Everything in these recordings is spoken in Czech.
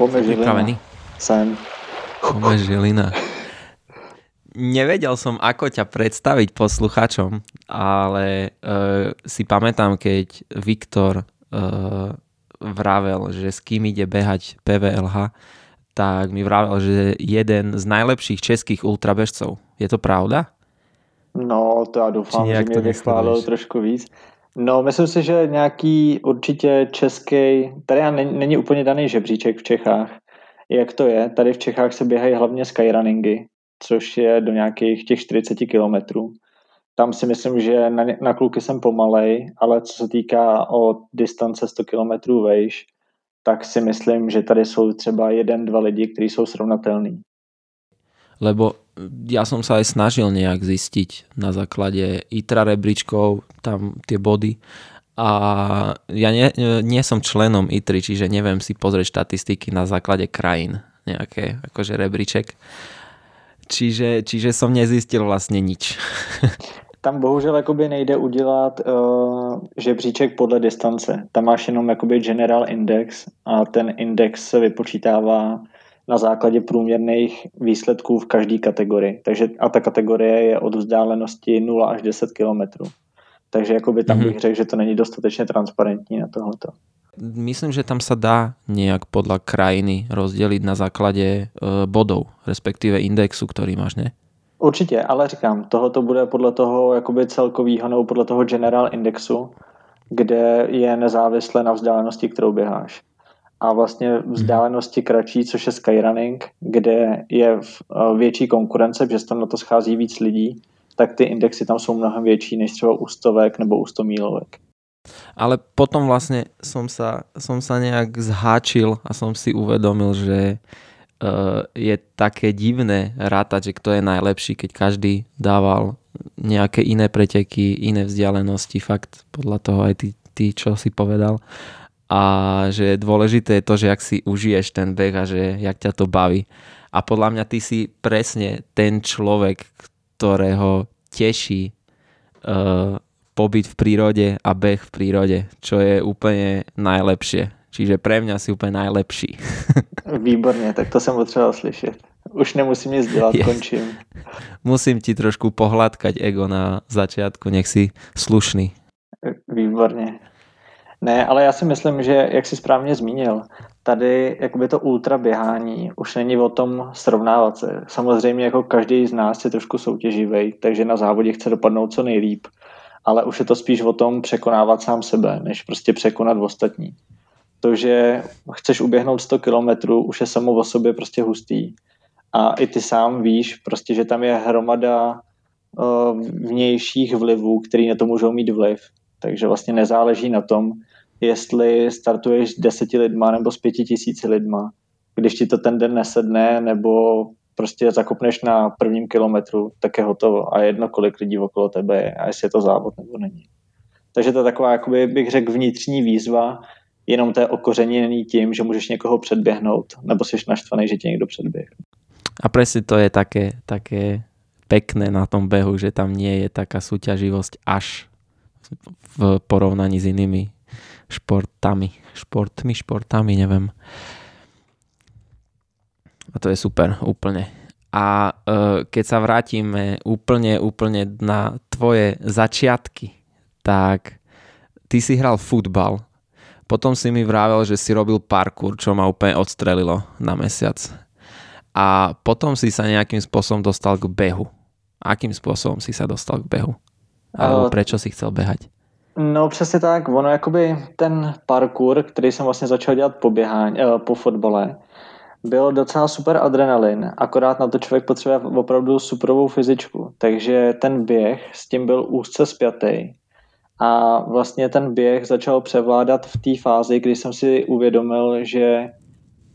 Pome Žilina. Sem. Pome Žilina. Nevedel som, ako ťa predstaviť posluchačom, ale uh, si pamätám, keď Viktor uh, vravel, že s kým ide behať PVLH, tak mi vravel, že jeden z najlepších českých ultrabežcov. Je to pravda? No, to já doufám, že mě vychválil trošku víc. No, myslím si, že nějaký určitě český, tady není, úplně daný žebříček v Čechách. Jak to je? Tady v Čechách se běhají hlavně skyrunningy, což je do nějakých těch 40 kilometrů. Tam si myslím, že na, na kluky jsem pomalej, ale co se týká o distance 100 kilometrů vejš, tak si myslím, že tady jsou třeba jeden, dva lidi, kteří jsou srovnatelní. Lebo ja som sa aj snažil nejak zistiť na základe ITRA rebríčkov, tam tie body. A ja nie, nie som členom ITRI, čiže neviem si pozrieť štatistiky na základe krajín, nejaké akože rebríček. Čiže, čiže som nezistil vlastně nič. Tam bohužel jakoby nejde udělat uh, žebříček podle distance. Tam máš jenom jakoby general index a ten index se vypočítává na základě průměrných výsledků v každé kategorii. Takže a ta kategorie je od vzdálenosti 0 až 10 km. Takže jakoby tam mm-hmm. bych řekl, že to není dostatečně transparentní na tohleto. Myslím, že tam sa dá nejak podľa krajiny rozdeliť na základe uh, bodov, respektíve indexu, ktorý máš, ne? Určitě, ale říkám, tohoto bude podle toho jakoby celkovýho nebo podle toho general indexu, kde je nezávisle na vzdálenosti, kterou běháš a vlastně vzdálenosti kratší, což je skyrunning, kde je eh, větší konkurence, protože tam na to schází víc lidí, tak ty indexy tam jsou mnohem větší než třeba u stovek nebo u 100 mílovek. Ale potom vlastně som sa, som sa nejak zháčil a som si uvedomil, že uh, je také divné rátať, že kto je najlepší, keď každý dával nejaké iné preteky, iné vzdialenosti, fakt podľa toho aj ty, ty čo si povedal a že dôležité je to, že jak si užiješ ten beh a že jak ťa to baví. A podľa mňa ty si presne ten človek, ktorého teší uh, pobyt v prírode a beh v prírode, čo je úplne najlepšie. Čiže pre mňa si úplne najlepší. Výborně, tak to jsem potřeboval slyšet. Už nemusím nic dělat, yes. končím. Musím ti trošku pohľadkať ego na začiatku, nech si slušný. Výborně. Ne, ale já si myslím, že, jak jsi správně zmínil, tady jakoby to ultra běhání už není o tom srovnávat se. Samozřejmě jako každý z nás je trošku soutěživý, takže na závodě chce dopadnout co nejlíp, ale už je to spíš o tom překonávat sám sebe, než prostě překonat ostatní. To, že chceš uběhnout 100 kilometrů, už je samo o sobě prostě hustý. A i ty sám víš, prostě, že tam je hromada uh, vnějších vlivů, který na to můžou mít vliv. Takže vlastně nezáleží na tom, jestli startuješ s deseti lidma nebo s pěti tisíci lidma. Když ti to ten den nesedne nebo prostě zakopneš na prvním kilometru, tak je hotovo a jedno, kolik lidí okolo tebe je a jestli je to závod nebo není. Takže to je taková, jakoby bych řekl, vnitřní výzva, jenom té okoření není tím, že můžeš někoho předběhnout, nebo jsi naštvaný, že tě někdo předběh. A presne to je také, také pekné na tom behu, že tam nie je taká súťaživosť až v porovnaní s inými športami, športmi, športami, neviem. A to je super, úplne. A uh, keď sa vrátime úplne, úplne na tvoje začiatky, tak ty si hral futbal, potom si mi vravel, že si robil parkour, čo ma úplne odstrelilo na mesiac. A potom si sa nejakým spôsobom dostal k behu. Akým spôsobom si sa dostal k behu? Alebo prečo si chcel behať? No přesně tak, ono jakoby ten parkour, který jsem vlastně začal dělat po běhání, eh, po fotbale, byl docela super adrenalin, akorát na to člověk potřebuje opravdu superovou fyzičku, takže ten běh s tím byl úzce spjatý. A vlastně ten běh začal převládat v té fázi, kdy jsem si uvědomil, že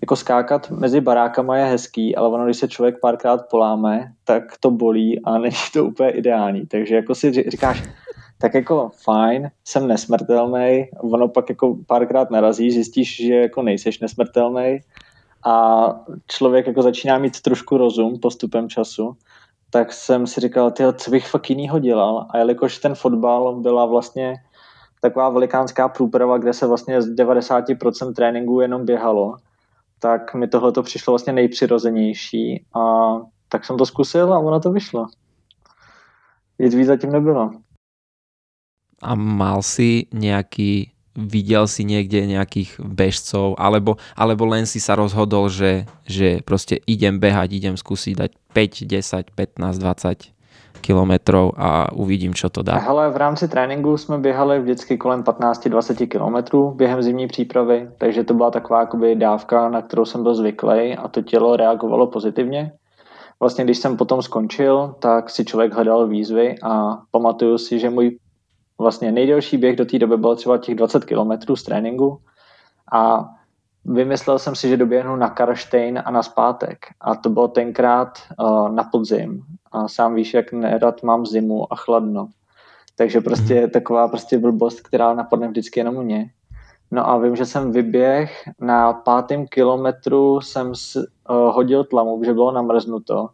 jako skákat mezi barákama je hezký, ale ono, když se člověk párkrát poláme, tak to bolí a není to úplně ideální. Takže jako si říkáš, tak jako fajn, jsem nesmrtelný, ono pak jako párkrát narazí, zjistíš, že jako nejseš nesmrtelný a člověk jako začíná mít trošku rozum postupem času, tak jsem si říkal, tyjo, co bych fakt jinýho dělal a jelikož ten fotbal byla vlastně taková velikánská průprava, kde se vlastně z 90% tréninku jenom běhalo, tak mi tohle to přišlo vlastně nejpřirozenější a tak jsem to zkusil a ono to vyšlo. Nic víc zatím nebylo. A mal si nějaký viděl si někde nějakých bežcov, alebo, alebo len si sa rozhodol, že, že prostě idem behať, idem skúsiť dať 5, 10, 15, 20 kilometrů a uvidím, čo to dá. Hele, v rámci tréninku jsme běhali vždycky kolem 15-20 kilometrů během zimní přípravy, takže to byla taková jakoby dávka, na kterou jsem byl zvyklý a to tělo reagovalo pozitivně. Vlastně když jsem potom skončil, tak si člověk hledal výzvy a pamatuju si, že můj vlastně nejdelší běh do té doby byl třeba těch 20 kilometrů z tréninku a vymyslel jsem si, že doběhnu na Karštejn a na zpátek. A to bylo tenkrát uh, na podzim. A sám víš, jak nerad mám zimu a chladno. Takže prostě mhm. taková prostě blbost, která napadne vždycky jenom mě. No a vím, že jsem vyběh na pátém kilometru jsem s, uh, hodil tlamu, že bylo namrznuto.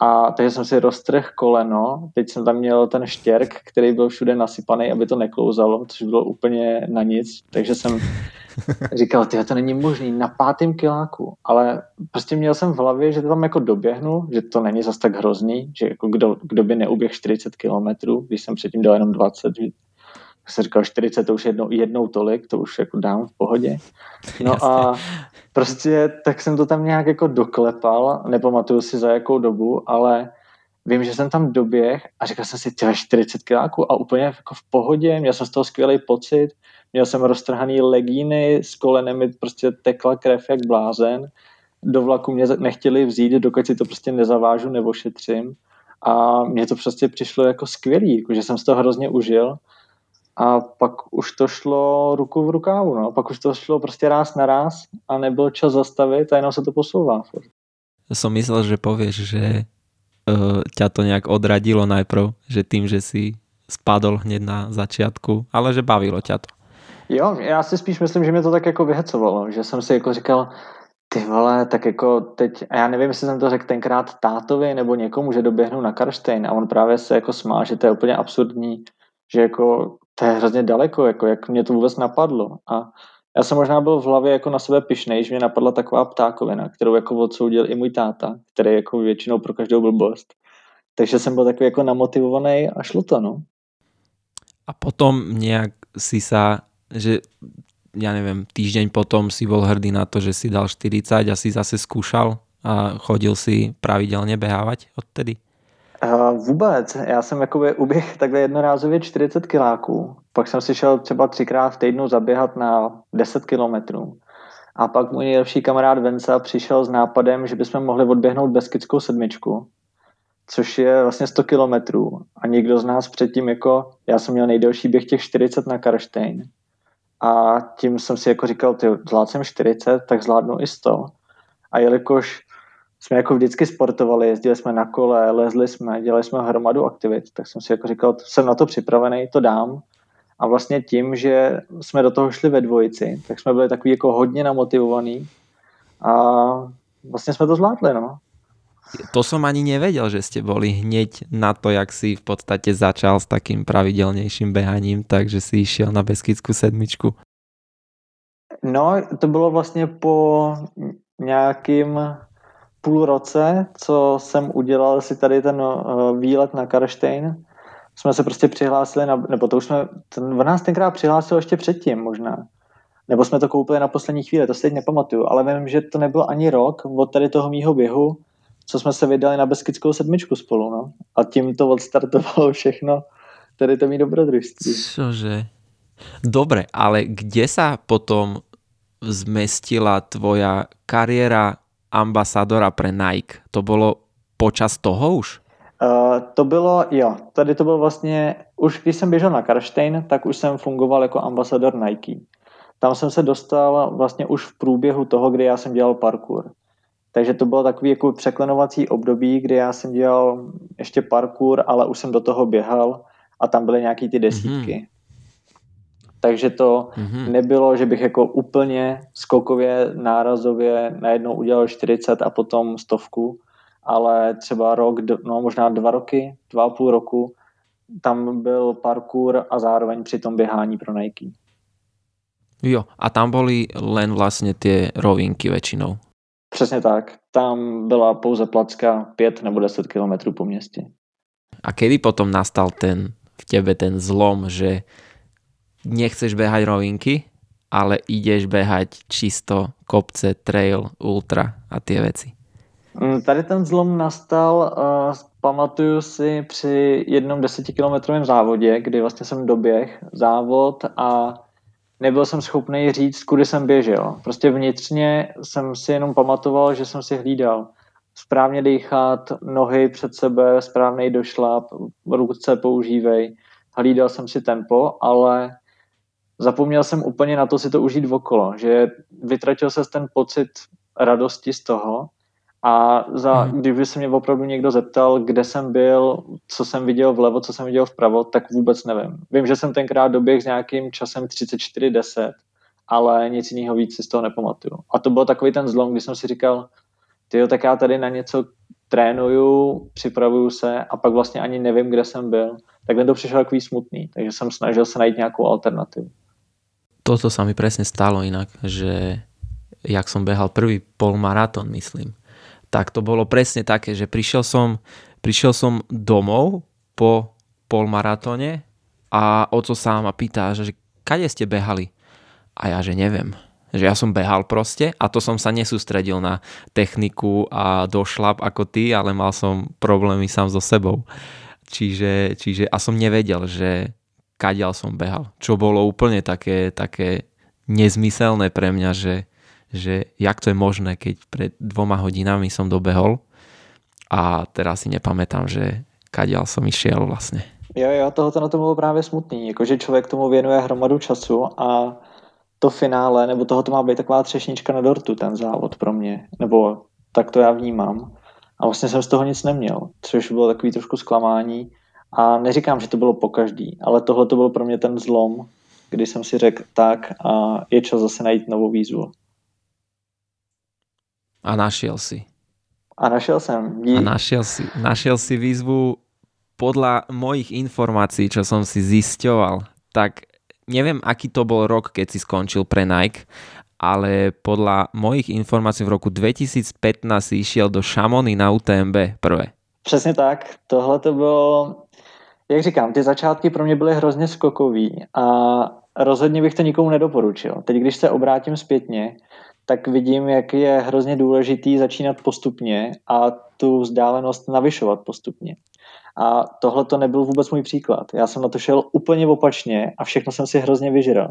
A takže jsem si roztrh koleno, teď jsem tam měl ten štěrk, který byl všude nasypaný, aby to neklouzalo, což bylo úplně na nic, takže jsem říkal, ty to není možný, na pátém kiláku, ale prostě měl jsem v hlavě, že to tam jako doběhnu, že to není zas tak hrozný, že jako kdo, kdo by neuběh 40 kilometrů, když jsem předtím dal jenom 20, že jsem říkal 40, to už jednou, jednou tolik, to už jako dám v pohodě. No Jasně. a prostě tak jsem to tam nějak jako doklepal, nepamatuju si za jakou dobu, ale vím, že jsem tam doběh a říkal jsem si, ty 40 kiláků a úplně jako v pohodě, měl jsem z toho skvělý pocit, měl jsem roztrhaný legíny, s kolenem mi prostě tekla krev jak blázen, do vlaku mě nechtěli vzít, dokud si to prostě nezavážu nebo šetřím a mně to prostě přišlo jako skvělý, jako že jsem z toho hrozně užil a pak už to šlo ruku v rukávu, no. Pak už to šlo prostě ráz na ráz a nebyl čas zastavit a jenom se to posouvá. Som myslel, že povieš, že uh, ťa to nějak odradilo najprv, že tým, že si spadol hned na začátku, ale že bavilo ťa to. Jo, já si spíš myslím, že mě to tak jako vyhecovalo, že jsem si jako říkal, ty vole, tak jako teď, a já nevím, jestli jsem to řekl tenkrát tátovi nebo někomu, že doběhnu na Karštejn a on právě se jako smál, že to je úplně absurdní, že jako to je hrozně daleko, jako jak mě to vůbec napadlo. A já jsem možná byl v hlavě jako na sebe pišnej, že mě napadla taková ptákovina, kterou jako odsoudil i můj táta, který jako většinou pro každou blbost. Takže jsem byl takový jako namotivovaný a šlo to, no. A potom nějak si sa, že ja neviem, týždeň potom si bol hrdý na to, že si dal 40 a si zase skúšal a chodil si pravidelně behávať odtedy? Uh, vůbec. Já jsem jakoby uběh takhle jednorázově 40 kiláků. Pak jsem si šel třeba třikrát v týdnu zaběhat na 10 kilometrů. A pak můj nejlepší kamarád Venca přišel s nápadem, že bychom mohli odběhnout Beskidskou sedmičku, což je vlastně 100 kilometrů. A nikdo z nás předtím jako, já jsem měl nejdelší běh těch 40 na Karštejn. A tím jsem si jako říkal, ty zvládl jsem 40, tak zvládnu i 100. A jelikož jsme jako vždycky sportovali, jezdili jsme na kole, lezli jsme, dělali jsme hromadu aktivit, tak jsem si jako říkal, jsem na to připravený, to dám. A vlastně tím, že jsme do toho šli ve dvojici, tak jsme byli takový jako hodně namotivovaný a vlastně jsme to zvládli, no. To som ani nevedel, že ste boli hneď na to, jak si v podstate začal s takým pravidelnejším behaním, takže si išiel na Beskidskú sedmičku. No, to bylo vlastně po nějakým půl roce, co jsem udělal si tady ten uh, výlet na Karštejn, jsme se prostě přihlásili, na, nebo to už jsme, ten, v nás tenkrát přihlásil ještě předtím možná. Nebo jsme to koupili na poslední chvíli, to si teď nepamatuju, ale vím, že to nebyl ani rok od tady toho mýho běhu, co jsme se vydali na Beskidskou sedmičku spolu, no. A tím to odstartovalo všechno, tady to mý dobrodružství. Cože? Dobre, ale kde sa potom zmestila tvoja kariéra ambasadora pre Nike. To bylo počas toho už? Uh, to bylo, jo, tady to bylo vlastně, už když jsem běžel na Karštejn, tak už jsem fungoval jako ambasador Nike. Tam jsem se dostal vlastně už v průběhu toho, kdy já jsem dělal parkour. Takže to bylo takový jako překlenovací období, kdy já jsem dělal ještě parkour, ale už jsem do toho běhal a tam byly nějaký ty desítky. Mm-hmm. Takže to mm-hmm. nebylo, že bych jako úplně skokově, nárazově najednou udělal 40 a potom stovku, ale třeba rok, no možná dva roky, dva a půl roku, tam byl parkour a zároveň při tom běhání pro Nike. Jo, a tam boli len vlastne tie rovinky väčšinou. Přesně tak. Tam byla pouze placka 5 nebo 10 km po městě. A kedy potom nastal ten v tebe ten zlom, že nechceš behať rovinky, ale ideš behať čisto kopce, trail, ultra a tie veci? Mm, tady ten zlom nastal, uh, pamatuju si při jednom desetikilometrovém závodě, kdy vlastně jsem doběh závod a nebyl jsem schopný říct, kudy jsem běžel. Prostě vnitřně jsem si jenom pamatoval, že jsem si hlídal správně dýchat, nohy před sebe, správný došlap, ruce používej. Hlídal jsem si tempo, ale zapomněl jsem úplně na to si to užít okolo, že vytratil se ten pocit radosti z toho a za, hmm. kdyby se mě opravdu někdo zeptal, kde jsem byl, co jsem viděl vlevo, co jsem viděl vpravo, tak vůbec nevím. Vím, že jsem tenkrát doběh s nějakým časem 34.10, ale nic jiného víc si z toho nepamatuju. A to byl takový ten zlom, kdy jsem si říkal, tyjo, tak já tady na něco trénuju, připravuju se a pak vlastně ani nevím, kde jsem byl. Takhle to přišlo takový smutný, takže jsem snažil se najít nějakou alternativu. Toto sa mi presne stalo inak, že jak som behal prvý polmaratón, myslím, tak to bolo presne také, že prišiel som, prišiel som domov po polmaratóne a oco sa ma pýta, že kade ste behali? A ja, že neviem že ja som behal proste a to som sa nesústredil na techniku a došlap ako ty, ale mal som problémy sám so sebou. Čiže, čiže a som nevedel, že kadiaľ som behal. Čo bolo úplne také, také nezmyselné pre mňa, že, že jak to je možné, keď pred dvoma hodinami som dobehol a teraz si nepamätám, že kadiaľ som išiel vlastne. Jo, jo, tohoto na to bylo právě smutný, jakože člověk tomu věnuje hromadu času a to finále, nebo toho to má být taková třešnička na dortu, ten závod pro mě, nebo tak to já vnímám. A vlastně jsem z toho nic neměl, což bylo takový trošku zklamání. A neříkám, že to bylo po každý, ale tohle to byl pro mě ten zlom, kdy jsem si řekl tak a je čas zase najít novou výzvu. A našiel si. A našiel jsem. Dí... A našiel si, našiel si výzvu podľa mojich informácií, čo som si zisťoval, tak neviem, aký to bol rok, keď si skončil pre Nike, ale podľa mojich informácií v roku 2015 si išiel do Šamony na UTMB prvé. Přesně tak. Tohle to bylo, jak říkám, ty začátky pro mě byly hrozně skokový a rozhodně bych to nikomu nedoporučil. Teď, když se obrátím zpětně, tak vidím, jak je hrozně důležitý začínat postupně a tu vzdálenost navyšovat postupně. A tohle to nebyl vůbec můj příklad. Já jsem na to šel úplně opačně a všechno jsem si hrozně vyžral.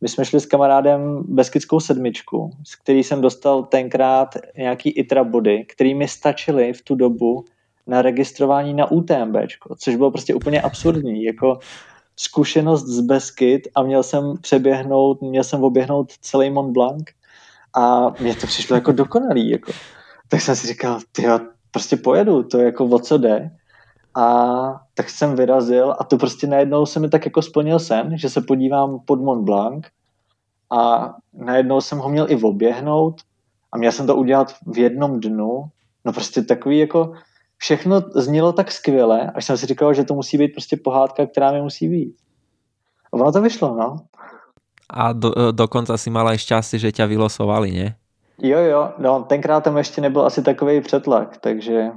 My jsme šli s kamarádem Beskidskou sedmičku, z který jsem dostal tenkrát nějaký ITRA body, který mi stačily v tu dobu na registrování na UTMB, což bylo prostě úplně absurdní. Jako zkušenost z Beskyd a měl jsem přeběhnout, měl jsem oběhnout celý Mont Blanc a mně to přišlo jako dokonalý. Jako. Tak jsem si říkal, ty prostě pojedu, to je jako o co jde. A tak jsem vyrazil a to prostě najednou se mi tak jako splnil sen, že se podívám pod Mont Blanc a najednou jsem ho měl i oběhnout a měl jsem to udělat v jednom dnu. No prostě takový jako všechno znělo tak skvěle, až jsem si říkal, že to musí být prostě pohádka, která mi musí být. A ono to vyšlo, no. A do, dokonce si mal aj šťastie, že ťa vylosovali, ne? Jo, jo, no tenkrát tam ještě nebyl asi takový přetlak, takže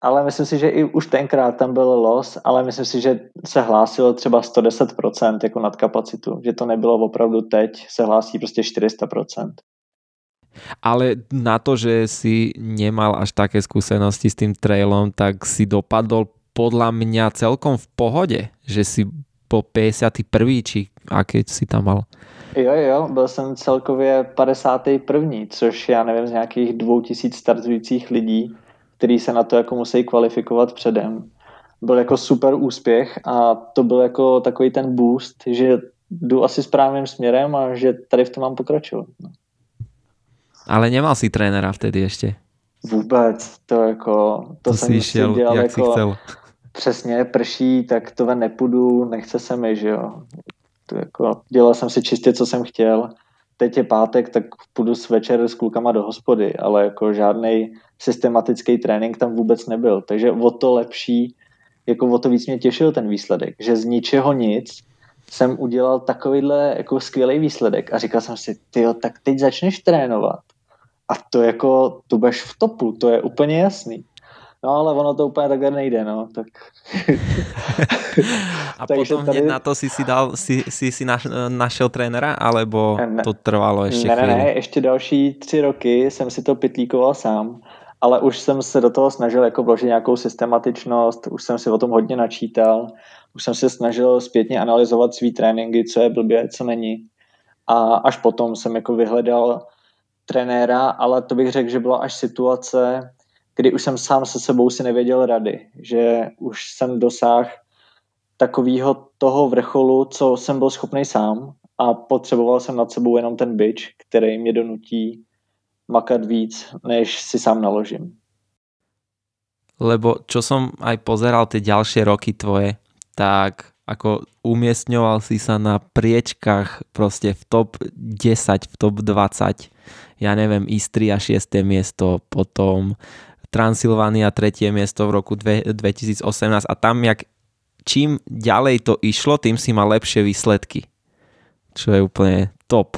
ale myslím si, že i už tenkrát tam byl los, ale myslím si, že se hlásilo třeba 110% jako nad kapacitu, že to nebylo opravdu teď, se hlásí prostě 400%. Ale na to, že si nemal až také skúsenosti s tým trailom, tak si dopadol podľa mňa celkom v pohode, že si po 51. či aké si tam mal? Jo, jo, byl jsem celkově 51. což já nevím z nějakých 2000 startujících lidí který se na to jako musí kvalifikovat předem. Byl jako super úspěch a to byl jako takový ten boost, že jdu asi správným směrem a že tady v tom mám pokračovat. No. Ale nemal si trénera vtedy ještě? Vůbec, to jako, to, to jsem si šel, dělal jak jako, si chcel. přesně, prší, tak to ven nepůjdu, nechce se mi, že jo. To jako, dělal jsem si čistě, co jsem chtěl teď je pátek, tak půjdu s večer s klukama do hospody, ale jako žádný systematický trénink tam vůbec nebyl. Takže o to lepší, jako o to víc mě těšil ten výsledek, že z ničeho nic jsem udělal takovýhle jako skvělý výsledek a říkal jsem si, ty tak teď začneš trénovat a to jako, tu budeš v topu, to je úplně jasný. No ale ono to úplně takhle nejde, no. Tak... a potom tady... na to si si, dal, si, si, si naš, našel trénera, alebo ne, to trvalo ještě Ne, ne, ne, ještě další tři roky jsem si to pitlíkoval sám, ale už jsem se do toho snažil jako vložit nějakou systematičnost, už jsem si o tom hodně načítal, už jsem se snažil zpětně analyzovat svý tréninky, co je blbě, co není. A až potom jsem jako vyhledal trenéra, ale to bych řekl, že byla až situace, kdy už jsem sám se sebou si nevěděl rady, že už jsem dosáhl takového toho vrcholu, co jsem byl schopný sám a potřeboval jsem nad sebou jenom ten byč, který mě donutí makat víc, než si sám naložím. Lebo čo som aj pozeral tie ďalšie roky tvoje, tak ako umiestňoval si sa na priečkách proste v top 10, v top 20. Ja neviem, Istria 6. miesto, potom Transylvania tretie miesto v roku 2018 a tam jak čím ďalej to išlo, tým si mal lepšie výsledky. Čo je úplně top.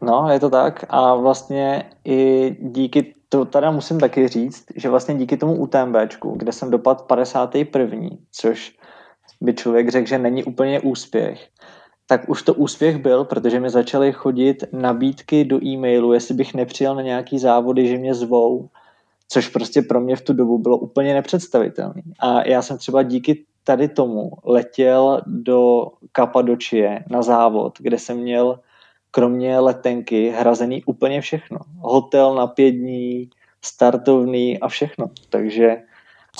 No, je to tak a vlastně i díky, to teda musím taky říct, že vlastně díky tomu UTMBčku, kde jsem dopadl 51. což by člověk řekl, že není úplně úspěch, tak už to úspěch byl, protože mi začaly chodit nabídky do e-mailu, jestli bych nepřijel na nějaký závody, že mě zvou což prostě pro mě v tu dobu bylo úplně nepředstavitelné. A já jsem třeba díky tady tomu letěl do Kapadočie na závod, kde jsem měl kromě letenky hrazený úplně všechno. Hotel na pět dní, startovný a všechno. Takže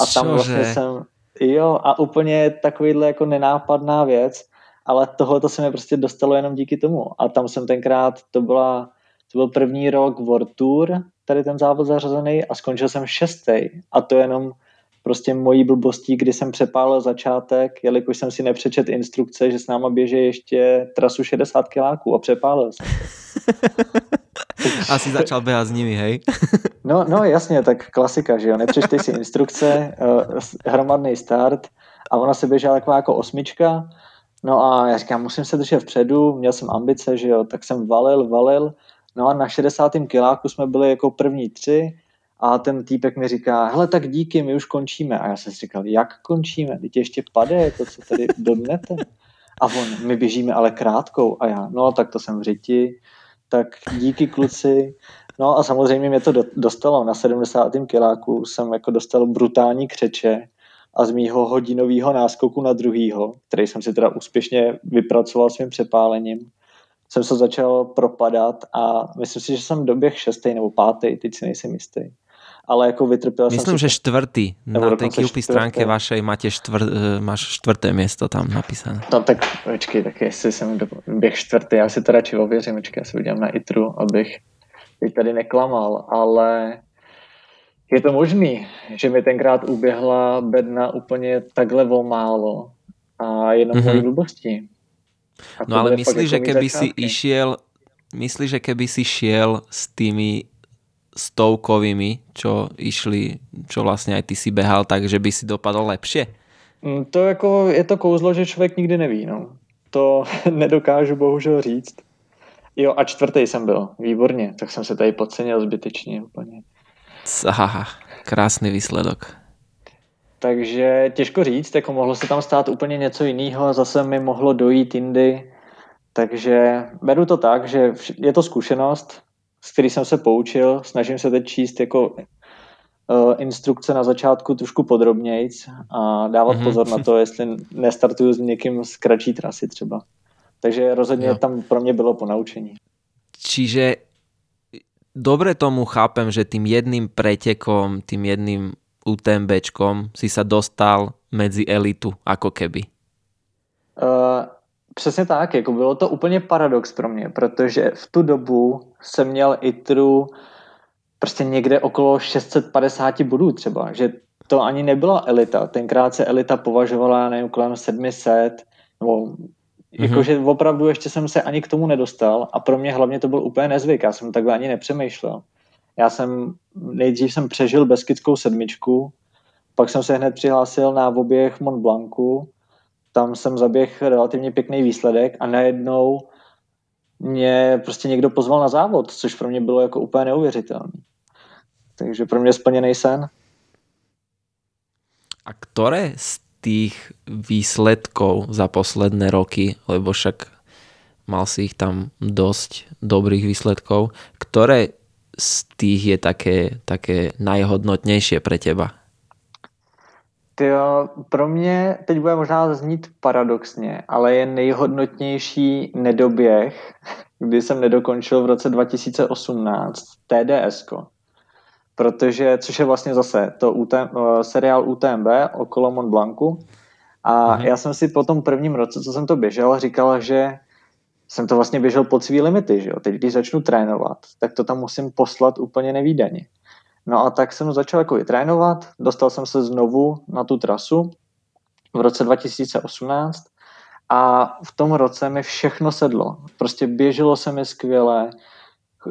a tam Cože? vlastně jsem, jo, a úplně takovýhle jako nenápadná věc, ale tohle to se mi prostě dostalo jenom díky tomu. A tam jsem tenkrát, to byla, to byl první rok World Tour, tady ten závod zařazený a skončil jsem šestý. A to jenom prostě mojí blbostí, kdy jsem přepálil začátek, jelikož jsem si nepřečet instrukce, že s náma běží ještě trasu 60 kiláků a přepálil jsem. Asi začal běhat s nimi, hej? no, no jasně, tak klasika, že jo, nepřečtej si instrukce, uh, hromadný start a ona se běžela taková jako osmička, no a já říkám, musím se držet vpředu, měl jsem ambice, že jo, tak jsem valil, valil No a na 60. kiláku jsme byli jako první tři a ten týpek mi říká, hele tak díky, my už končíme. A já jsem si říkal, jak končíme? Teď ještě pade, to co tady dodnete. A on, my běžíme ale krátkou. A já, no tak to jsem v řiti, tak díky kluci. No a samozřejmě mě to dostalo. Na 70. kiláku jsem jako dostal brutální křeče a z mýho hodinového náskoku na druhýho, který jsem si teda úspěšně vypracoval svým přepálením, jsem se začal propadat a myslím si, že jsem doběh šestý nebo pátý, teď si nejsem jistý. Ale jako vytrpěl Myslím, jsem že čtvrtý. Na té QP stránke vašej máte štvr, eh, máš čtvrté město tam napísané. No tak počkej, tak jestli jsem doběh čtvrtý, já si to radši ověřím, počkej, já si udělám na ITRU, abych teď tady neklamal, ale je to možný, že mi tenkrát uběhla bedna úplně takhle o málo a jenom mm-hmm. mojí blbosti. No ale myslíš, že keby si išiel, myslíš, že keby si šiel s tými stovkovými, čo išli, čo vlastně aj ty si behal, takže by si dopadl lepšie? Mm, to jako, je to kouzlo, že člověk nikdy neví, no. To nedokážu bohužel říct. Jo, a čtvrtý jsem byl, výborně, tak jsem se tady podcenil zbytečně úplně. Aha, krásný výsledok. Takže těžko říct, jako mohlo se tam stát úplně něco jiného, zase mi mohlo dojít jindy, takže beru to tak, že je to zkušenost, z který jsem se poučil, snažím se teď číst jako uh, instrukce na začátku trošku podrobnějc a dávat mm-hmm. pozor na to, jestli nestartuju s někým z kratší trasy třeba. Takže rozhodně jo. tam pro mě bylo ponaučení. Čiže dobre tomu chápem, že tým jedným pretekom, tým jedným UTMBčkom si sa dostal mezi elitu, jako keby? Uh, přesně tak, jako bylo to úplně paradox pro mě, protože v tu dobu jsem měl ITRu prostě někde okolo 650 bodů třeba, že to ani nebyla elita. Tenkrát se elita považovala, nevím, kolem 700, nebo mm-hmm. jakože opravdu ještě jsem se ani k tomu nedostal a pro mě hlavně to byl úplně nezvyk, já jsem takhle ani nepřemýšlel. Já jsem, nejdřív jsem přežil Beskidskou sedmičku, pak jsem se hned přihlásil na oběh Mont Blancu, tam jsem zaběh relativně pěkný výsledek a najednou mě prostě někdo pozval na závod, což pro mě bylo jako úplně neuvěřitelné. Takže pro mě splněný sen. A které z těch výsledků za posledné roky, lebo však mal si ich tam dosť dobrých výsledků, které z tých je také, také najhodnotnější pre teba? Tyjo, pro mě teď bude možná znít paradoxně, ale je nejhodnotnější nedoběh, kdy jsem nedokončil v roce 2018 TDS. Protože, což je vlastně zase to UTM, eh, seriál UTMB okolo Mont Blancu. A mhm. já jsem si po tom prvním roce, co jsem to běžel, říkal, že jsem to vlastně běžel pod svý limity, že jo. Teď, když začnu trénovat, tak to tam musím poslat úplně nevýdaně. No a tak jsem začal jako trénovat, dostal jsem se znovu na tu trasu v roce 2018 a v tom roce mi všechno sedlo. Prostě běželo se mi skvěle,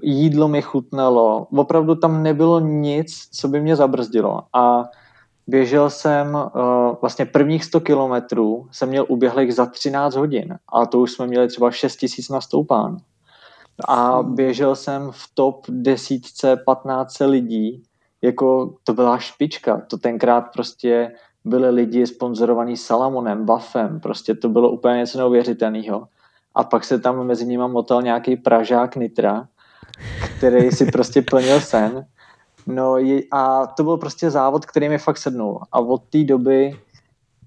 jídlo mi chutnalo, opravdu tam nebylo nic, co by mě zabrzdilo. A běžel jsem uh, vlastně prvních 100 kilometrů jsem měl uběhlých za 13 hodin. A to už jsme měli třeba 6 tisíc nastoupán. A běžel jsem v top desítce 15 lidí, jako to byla špička, to tenkrát prostě byli lidi sponzorovaní Salamonem, Buffem, prostě to bylo úplně něco neuvěřitelného. A pak se tam mezi nimi motal nějaký Pražák Nitra, který si prostě plnil sen. No a to byl prostě závod, který mi fakt sednul. A od té doby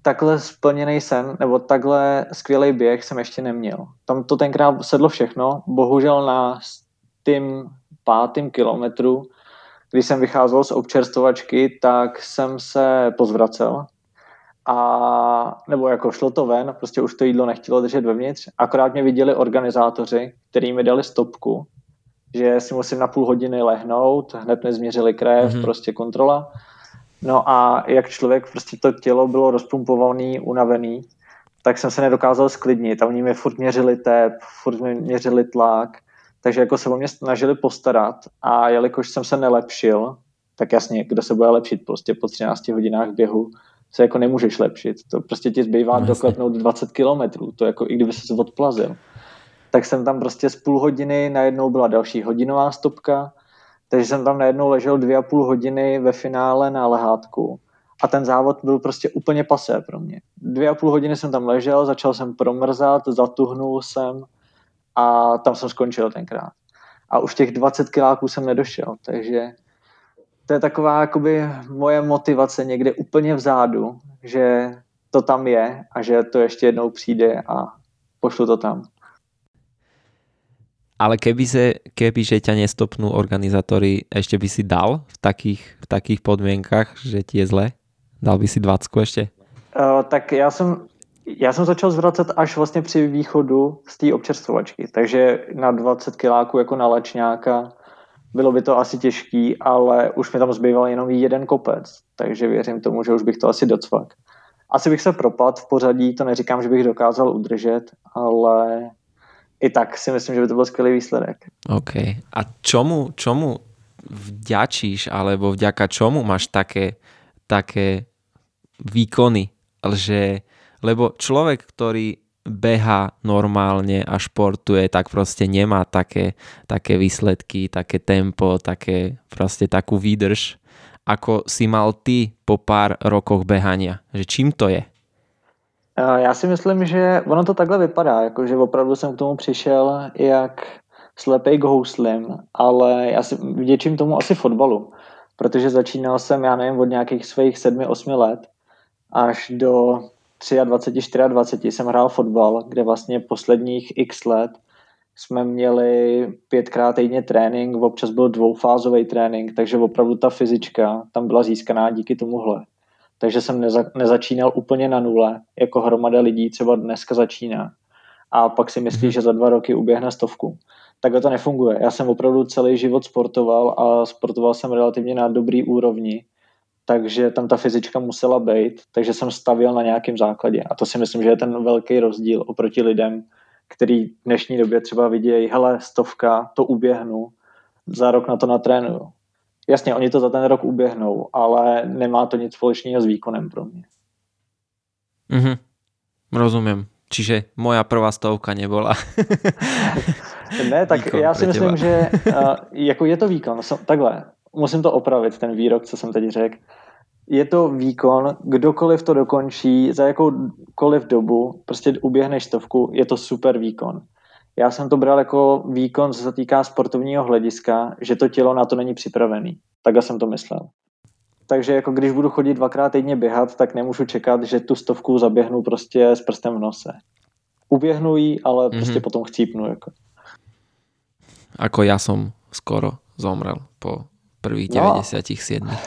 takhle splněný sen, nebo takhle skvělý běh jsem ještě neměl. Tam to tenkrát sedlo všechno. Bohužel na tím pátým kilometru, když jsem vycházel z občerstovačky, tak jsem se pozvracel. A, nebo jako šlo to ven, prostě už to jídlo nechtělo držet vevnitř. Akorát mě viděli organizátoři, který mi dali stopku že si musím na půl hodiny lehnout, hned mi změřili krev, mm-hmm. prostě kontrola. No a jak člověk, prostě to tělo bylo rozpumpovaný, unavený, tak jsem se nedokázal sklidnit a oni mi furt měřili tep, furt mi měřili tlak, takže jako se o mě snažili postarat a jelikož jsem se nelepšil, tak jasně, kdo se bude lepšit prostě po 13 hodinách běhu, se jako nemůžeš lepšit. To prostě ti zbývá no, doklepnout 20 kilometrů, to jako i kdyby se odplazil tak jsem tam prostě z půl hodiny, najednou byla další hodinová stopka, takže jsem tam najednou ležel dvě a půl hodiny ve finále na lehátku. A ten závod byl prostě úplně pasé pro mě. Dvě a půl hodiny jsem tam ležel, začal jsem promrzat, zatuhnul jsem a tam jsem skončil tenkrát. A už těch 20 kiláků jsem nedošel, takže to je taková jakoby moje motivace někde úplně vzadu, že to tam je a že to ještě jednou přijde a pošlu to tam. Ale keby, se, keby že ťa nestopnú organizátori, ešte by si dal v takých, v takých podmienkach, že ti je zle? Dal by si 20 ještě? Uh, tak já jsem, já jsem začal zvracet až vlastně při východu z té občerstvovačky, takže na 20 kiláků jako na lečňáka bylo by to asi těžký, ale už mi tam zbýval jenom jeden kopec, takže věřím tomu, že už bych to asi docvak. Asi bych se propad v pořadí, to neříkám, že bych dokázal udržet, ale i tak si myslím, že by to byl skvělý výsledek. OK. A čomu, čomu vďačíš, alebo vďaka čomu máš také, také výkony, že, lebo človek, ktorý beha normálne a športuje, tak prostě nemá také, také výsledky, také tempo, také prostě takú výdrž, ako si mal ty po pár rokoch behania. Že čím to je? Já si myslím, že ono to takhle vypadá, jako že opravdu jsem k tomu přišel jak slepej k houslim, ale já si vděčím tomu asi fotbalu, protože začínal jsem, já nevím, od nějakých svých sedmi, osmi let až do 23, 24 jsem hrál fotbal, kde vlastně posledních x let jsme měli pětkrát týdně trénink, občas byl dvoufázový trénink, takže opravdu ta fyzička tam byla získaná díky tomuhle takže jsem neza, nezačínal úplně na nule, jako hromada lidí třeba dneska začíná. A pak si myslí, mm-hmm. že za dva roky uběhne stovku. Takhle to nefunguje. Já jsem opravdu celý život sportoval a sportoval jsem relativně na dobrý úrovni, takže tam ta fyzička musela být, takže jsem stavěl na nějakém základě. A to si myslím, že je ten velký rozdíl oproti lidem, který v dnešní době třeba vidějí, hele, stovka, to uběhnu, za rok na to natrénuju. Jasně, oni to za ten rok uběhnou, ale nemá to nic společného s výkonem pro mě. Mm-hmm. Rozumím. Čiže moja prvá stovka nebola. ne, tak výkon já si myslím, že uh, jako je to výkon. Takhle, musím to opravit, ten výrok, co jsem teď řekl. Je to výkon, kdokoliv to dokončí za jakoukoliv dobu, prostě uběhneš stovku, je to super výkon. Já jsem to bral jako výkon, co se týká sportovního hlediska, že to tělo na to není připravený. Tak jsem to myslel. Takže jako když budu chodit dvakrát týdně běhat, tak nemůžu čekat, že tu stovku zaběhnu prostě s prstem v nose. Uběhnu ji, ale mm-hmm. prostě potom chcípnu. Jako. Ako já jsem skoro zomrel po prvých no. 97.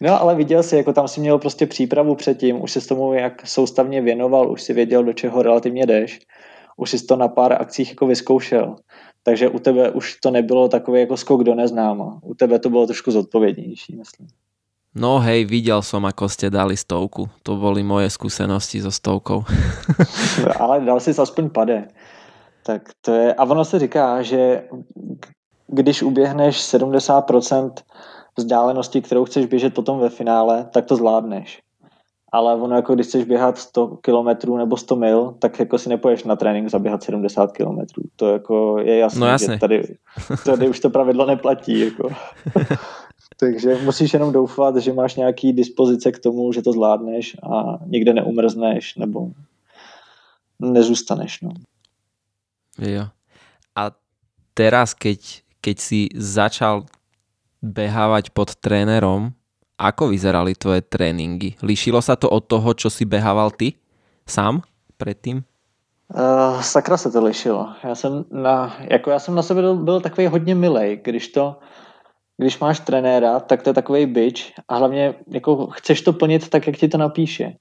No ale viděl jsi, jako tam si měl prostě přípravu předtím, už se tomu jak soustavně věnoval, už si věděl, do čeho relativně jdeš, už jsi to na pár akcích jako vyzkoušel. Takže u tebe už to nebylo takový jako skok do neznáma. U tebe to bylo trošku zodpovědnější, myslím. No hej, viděl som, ako ste dali stovku. To boli moje skúsenosti so stovkou. Ale dal si aspoň pade. Tak to je, a ono se říká, že když uběhneš 70% vzdálenosti, kterou chceš běžet potom ve finále, tak to zvládneš ale ono jako když chceš běhat 100 km nebo 100 mil, tak jako si nepoješ na trénink zaběhat 70 km. To jako je jasné, no jasně. že tady, tady už to pravidlo neplatí. Jako. Takže musíš jenom doufat, že máš nějaký dispozice k tomu, že to zvládneš a nikde neumrzneš nebo nezůstaneš. No. Jo. A teraz, keď, keď si začal behávať pod trénerom, ako vyzerali tvoje tréninky? Líšilo sa to od toho, čo si behával ty sám předtím? Uh, sakra se to lišilo. Já jsem na, jako já jsem na sebe byl, byl takový hodně milej, když to, když máš trenéra, tak to je takový byč a hlavně jako chceš to plnit tak, jak ti to napíše.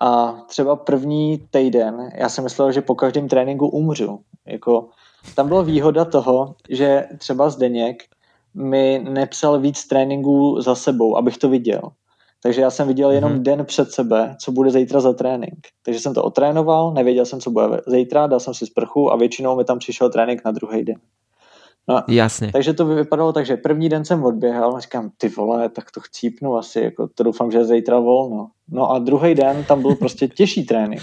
A třeba první týden, já jsem myslel, že po každém tréninku umřu. Jako, tam byla výhoda toho, že třeba Zdeněk mi nepsal víc tréninků za sebou, abych to viděl. Takže já jsem viděl jenom hmm. den před sebe, co bude zítra za trénink. Takže jsem to otrénoval, nevěděl jsem, co bude zítra, dal jsem si sprchu a většinou mi tam přišel trénink na druhý den. No, Jasně. Takže to vypadalo tak, že první den jsem odběhal a říkám, ty vole, tak to chcípnu asi, jako to doufám, že je zítra volno. No a druhý den tam byl prostě těžší trénink.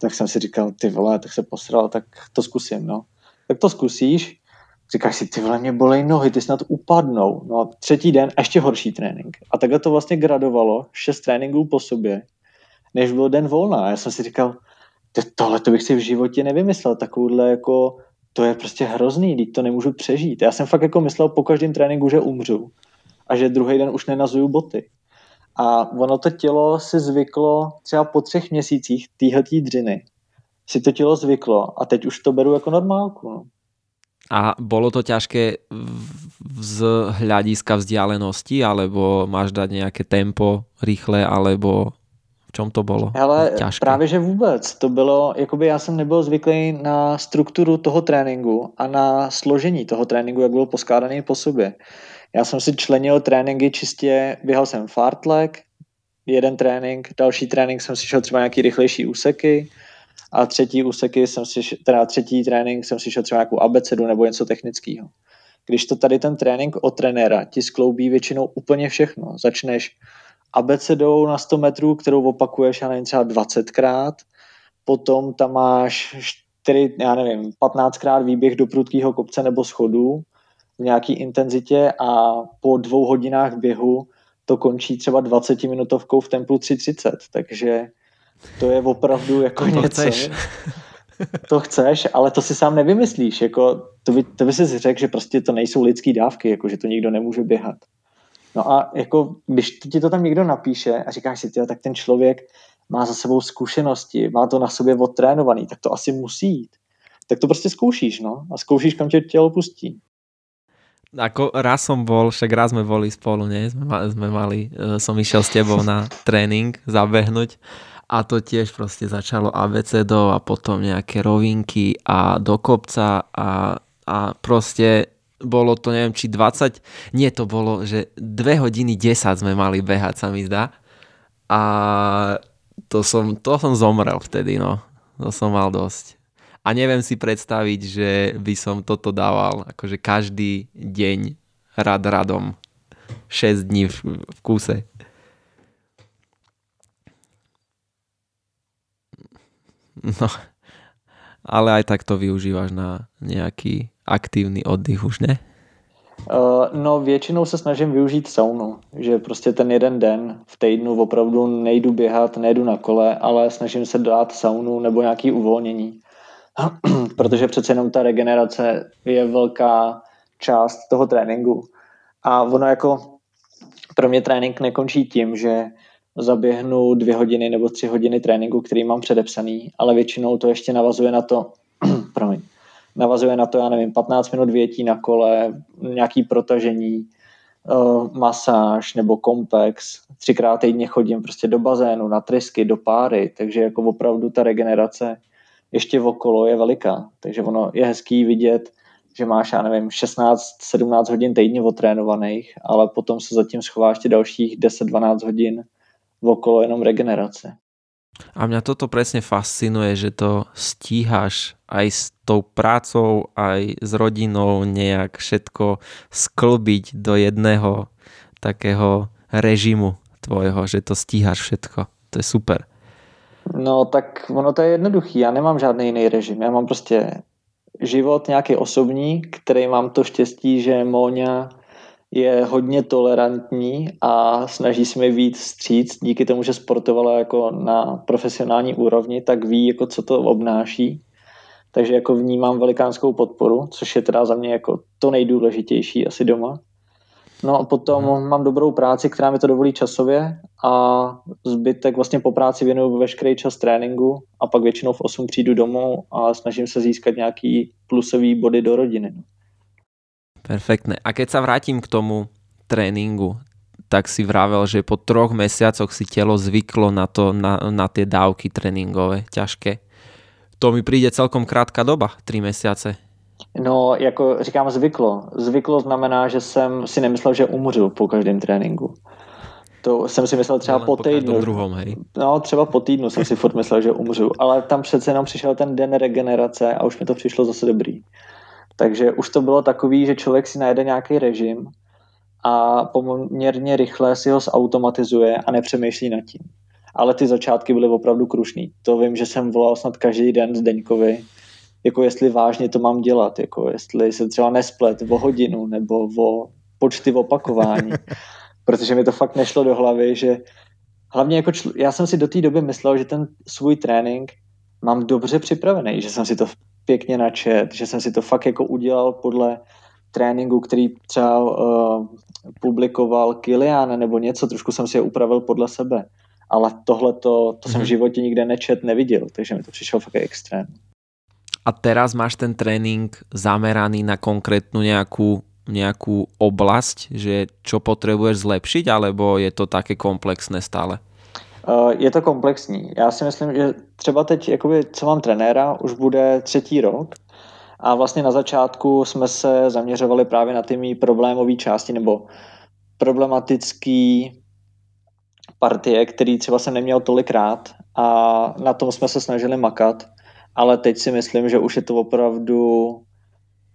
Tak jsem si říkal, ty vole, tak se posral, tak to zkusím, no. Tak to zkusíš Říkáš si, ty vole, mě bolej nohy, ty snad upadnou. No a třetí den ještě horší trénink. A takhle to vlastně gradovalo, šest tréninků po sobě, než byl den volna. A já jsem si říkal, tohle to bych si v životě nevymyslel, takovouhle jako, to je prostě hrozný, teď to nemůžu přežít. Já jsem fakt jako myslel po každém tréninku, že umřu a že druhý den už nenazuju boty. A ono to tělo si zvyklo třeba po třech měsících týhletý dřiny. Si to tělo zvyklo a teď už to beru jako normálku. No. A bolo to ťažké z hľadiska vzdialenosti, alebo máš dať nejaké tempo rýchle, alebo v čom to bylo Hele, ťažké? právě že vůbec. To bylo, jakoby já jsem nebyl zvyklý na strukturu toho tréninku a na složení toho tréninku, jak byl poskládaný po sobě. Já jsem si členil tréninky čistě, běhal jsem fartlek, jeden trénink, další trénink jsem si šel třeba nějaký rychlejší úseky, a třetí úseky jsem si, teda třetí trénink jsem si šel třeba nějakou abecedu nebo něco technického. Když to tady ten trénink od trenéra ti skloubí většinou úplně všechno. Začneš abecedou na 100 metrů, kterou opakuješ, já nevím, třeba 20krát, potom tam máš 4, já nevím, 15krát výběh do prudkého kopce nebo schodů v nějaký intenzitě a po dvou hodinách běhu to končí třeba 20 minutovkou v tempu 3.30, takže to je opravdu jako to něco. Chceš. To chceš, ale to si sám nevymyslíš. Jako, to, by, to by si řekl, že prostě to nejsou lidský dávky, jako, že to nikdo nemůže běhat. No a jako, když ti to tam někdo napíše a říkáš si, tyjo, tak ten člověk má za sebou zkušenosti, má to na sobě odtrénovaný, tak to asi musí jít. Tak to prostě zkoušíš, no. A zkoušíš, kam tě tělo pustí. Ako raz som bol, však raz sme boli spolu, nie? Sme, sme mali, e, som išiel s tebou na tréning zabehnúť a to tiež prostě začalo abecedou a potom nejaké rovinky a do kopca a, a prostě bolo to neviem či 20, nie to bolo, že 2 hodiny 10 sme mali behať sa mi zdá a to som, to som zomrel vtedy no, to som mal dosť. A neviem si predstaviť, že by som toto dával akože každý deň rad radom 6 dní v, v kúse. No, ale aj tak to využíváš na nějaký aktivní oddych už, ne? Uh, no většinou se snažím využít saunu, že prostě ten jeden den v týdnu opravdu nejdu běhat, nejdu na kole, ale snažím se dát saunu nebo nějaký uvolnění. Protože přece jenom ta regenerace je velká část toho tréninku. A ono jako pro mě trénink nekončí tím, že zaběhnu dvě hodiny nebo tři hodiny tréninku, který mám předepsaný, ale většinou to ještě navazuje na to, promiň, navazuje na to, já nevím, 15 minut větí na kole, nějaký protažení, uh, masáž nebo komplex. Třikrát týdně chodím prostě do bazénu, na trysky, do páry, takže jako opravdu ta regenerace ještě okolo je veliká. Takže ono je hezký vidět, že máš, já nevím, 16-17 hodin týdně otrénovaných, ale potom se zatím schová ještě dalších 10-12 hodin okolo jenom regenerace. A mňa toto presne fascinuje, že to stíhaš aj s tou prácou, aj s rodinou nejak všetko sklbiť do jedného takého režimu tvojho, že to stíhaš všetko. To je super. No tak ono to je jednoduchý, já nemám žádný jiný režim, já mám prostě život nějaký osobní, který mám to štěstí, že Móňa je hodně tolerantní a snaží se mi víc stříc díky tomu, že sportovala jako na profesionální úrovni, tak ví, jako co to obnáší. Takže jako vnímám velikánskou podporu, což je teda za mě jako to nejdůležitější asi doma. No a potom hmm. mám dobrou práci, která mi to dovolí časově a zbytek vlastně po práci věnuju veškerý čas tréninku a pak většinou v 8 přijdu domů a snažím se získat nějaký plusový body do rodiny. No. Perfektné. A keď sa vrátim k tomu tréningu, tak si vravel, že po troch mesiacoch si telo zvyklo na, to, na, na tie dávky tréninkové, ťažké. To mi přijde celkom krátká doba, tři mesiace. No, jako říkám zvyklo. Zvyklo znamená, že jsem si nemyslel, že umřu po každém tréninku. To jsem si myslel třeba po týdnu. druhom, hej. No, třeba po týdnu jsem si furt myslel, že umřu, ale tam přece jenom přišel ten den regenerace a už mi to přišlo zase dobrý. Takže už to bylo takový, že člověk si najde nějaký režim a poměrně rychle si ho zautomatizuje a nepřemýšlí nad tím. Ale ty začátky byly opravdu krušný. To vím, že jsem volal snad každý den Zdeňkovi, jako jestli vážně to mám dělat, jako jestli se třeba nesplet o hodinu nebo o počty opakování. Protože mi to fakt nešlo do hlavy, že hlavně jako čl- já jsem si do té doby myslel, že ten svůj trénink mám dobře připravený, že jsem si to pěkně načet, že jsem si to fakt jako udělal podle tréninku, který třeba uh, publikoval Kilian nebo něco, trošku jsem si je upravil podle sebe. Ale tohle to, jsem v mhm. životě nikde nečet, neviděl, takže mi to přišlo fakt extrém. A teraz máš ten trénink zameraný na konkrétnu nějakou nějakou oblast, že čo potřebuješ zlepšit, alebo je to také komplexné stále? Eh, je to komplexní. Já si myslím, že třeba teď, jakoby, co mám trenéra, už bude třetí rok a vlastně na začátku jsme se zaměřovali právě na ty mý problémové části nebo problematický partie, který třeba jsem neměl tolikrát a na tom jsme se snažili makat, ale teď si myslím, že už je to opravdu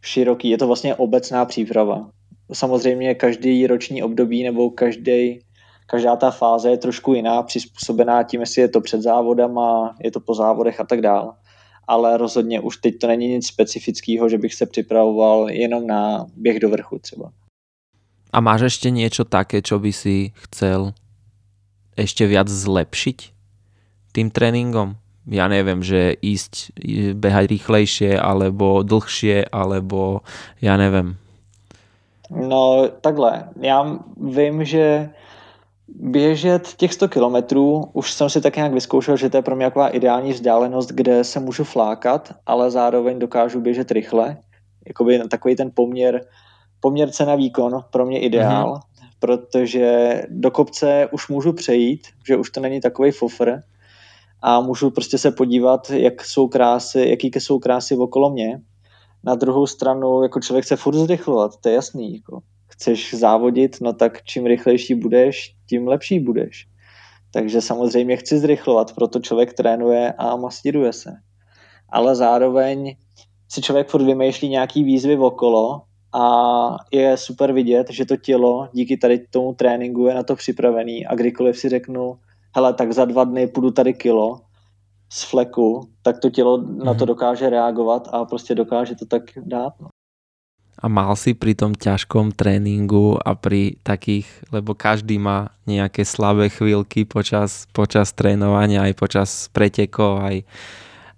široký, je to vlastně obecná příprava. Samozřejmě každý roční období nebo každý každá ta fáze je trošku jiná, přizpůsobená tím, jestli je to před závodama, je to po závodech a tak dále. Ale rozhodně už teď to není nic specifického, že bych se připravoval jenom na běh do vrchu třeba. A máš ještě něco také, co by si chcel ještě viac zlepšiť tým tréningom? Ja neviem, že ísť behať rýchlejšie, alebo dlhšie, alebo ja neviem. No takhle, já vím, že Běžet těch 100 kilometrů už jsem si tak nějak vyzkoušel, že to je pro mě taková ideální vzdálenost, kde se můžu flákat, ale zároveň dokážu běžet rychle. Jakoby takový ten poměr, poměr cena výkon pro mě ideál, mm-hmm. protože do kopce už můžu přejít, že už to není takový fofr a můžu prostě se podívat, jak jsou krásy, jaký jsou krásy okolo mě. Na druhou stranu, jako člověk se furt zrychlovat, to je jasný. Jako chceš závodit, no tak čím rychlejší budeš, tím lepší budeš. Takže samozřejmě chci zrychlovat, proto člověk trénuje a mastíruje se. Ale zároveň si člověk furt vymýšlí nějaký výzvy okolo a je super vidět, že to tělo díky tady tomu tréninku je na to připravený a kdykoliv si řeknu, hele, tak za dva dny půjdu tady kilo, z fleku, tak to tělo na to mhm. dokáže reagovat a prostě dokáže to tak dát. No. A mal si pri tom ťažkom tréningu a pri takých, lebo každý má nejaké slabé chvíľky počas, počas trénovania, aj počas pretekov, aj,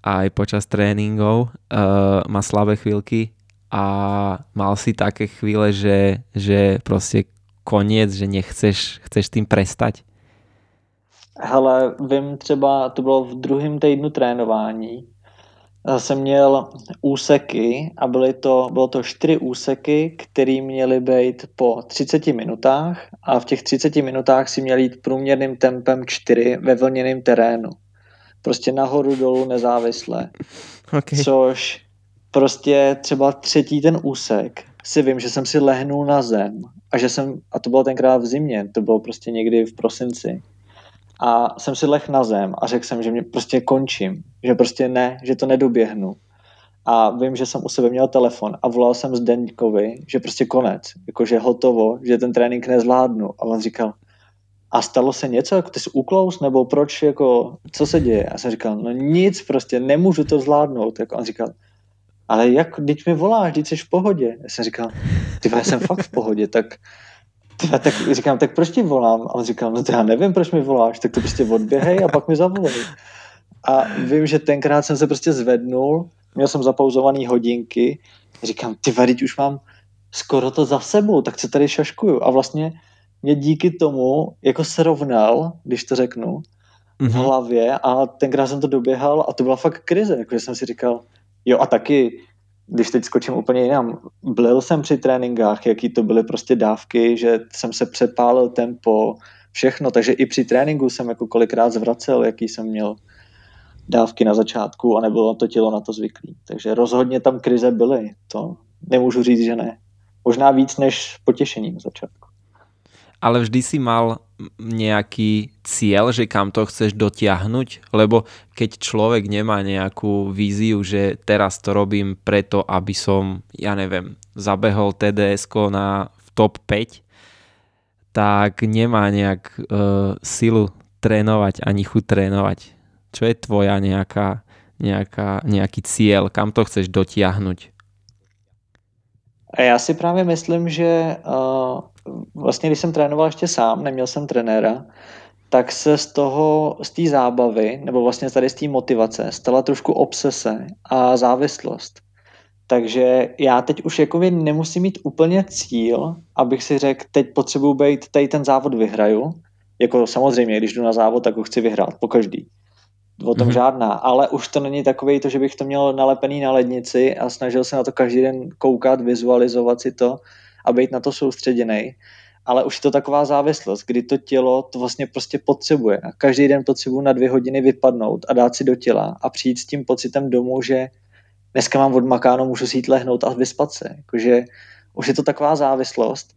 aj počas tréningov, uh, má slabé chvíľky a mal si také chvíle, že, že prostě koniec, že nechceš, chceš tým prestať? Hele, vím třeba, to bylo v druhém týdnu trénování, jsem měl úseky a byly to, bylo to čtyři úseky, které měly být po 30 minutách a v těch 30 minutách si měl jít průměrným tempem 4 ve vlněném terénu. Prostě nahoru, dolů, nezávisle. Okay. Což prostě třeba třetí ten úsek si vím, že jsem si lehnul na zem a že jsem, a to bylo tenkrát v zimě, to bylo prostě někdy v prosinci, a jsem si leh na zem a řekl jsem, že mě prostě končím, že prostě ne, že to nedoběhnu. A vím, že jsem u sebe měl telefon a volal jsem Zdeňkovi, že prostě konec, jakože hotovo, že ten trénink nezvládnu. A on říkal, a stalo se něco, jako ty jsi uklous, nebo proč, jako, co se děje? A jsem říkal, no nic, prostě nemůžu to zvládnout. Jako on říkal, ale jak, teď mi voláš, teď jsi v pohodě. Já jsem říkal, ty jsem fakt v pohodě, tak já tak říkám, tak proč ti volám? A on říkal, no to já nevím, proč mi voláš, tak to prostě odběhej a pak mi zavolej. A vím, že tenkrát jsem se prostě zvednul, měl jsem zapauzovaný hodinky, říkám, ty teď už mám skoro to za sebou, tak co tady šaškuju? A vlastně mě díky tomu jako srovnal, když to řeknu, v mm-hmm. hlavě a tenkrát jsem to doběhal a to byla fakt krize, jakože jsem si říkal, jo a taky když teď skočím úplně jinam, blil jsem při tréninkách, jaký to byly prostě dávky, že jsem se přepálil tempo, všechno, takže i při tréninku jsem jako kolikrát zvracel, jaký jsem měl dávky na začátku a nebylo to tělo na to zvyklý. Takže rozhodně tam krize byly, to nemůžu říct, že ne. Možná víc než potěšení na začátku ale vždy si mal nejaký cieľ, že kam to chceš dotiahnuť, lebo keď človek nemá nejakú víziu, že teraz to robím preto, aby som, ja neviem, zabehol tds na top 5, tak nemá nejak uh, silu trénovať ani chuť trénovať. Čo je tvoja nejaká, nejaká, nejaký cieľ, kam to chceš dotiahnuť? A já si právě myslím, že uh, vlastně když jsem trénoval ještě sám, neměl jsem trenéra, tak se z toho, z té zábavy, nebo vlastně tady z té motivace, stala trošku obsese a závislost. Takže já teď už jako nemusím mít úplně cíl, abych si řekl, teď potřebuji být, tady ten závod vyhraju. Jako samozřejmě, když jdu na závod, tak ho chci vyhrát, po každý o tom mm-hmm. žádná, ale už to není takový to, že bych to měl nalepený na lednici a snažil se na to každý den koukat, vizualizovat si to a být na to soustředěný. Ale už je to taková závislost, kdy to tělo to vlastně prostě potřebuje. A každý den potřebuji na dvě hodiny vypadnout a dát si do těla a přijít s tím pocitem domů, že dneska mám odmakáno, můžu si jít lehnout a vyspat se. Jakože už je to taková závislost.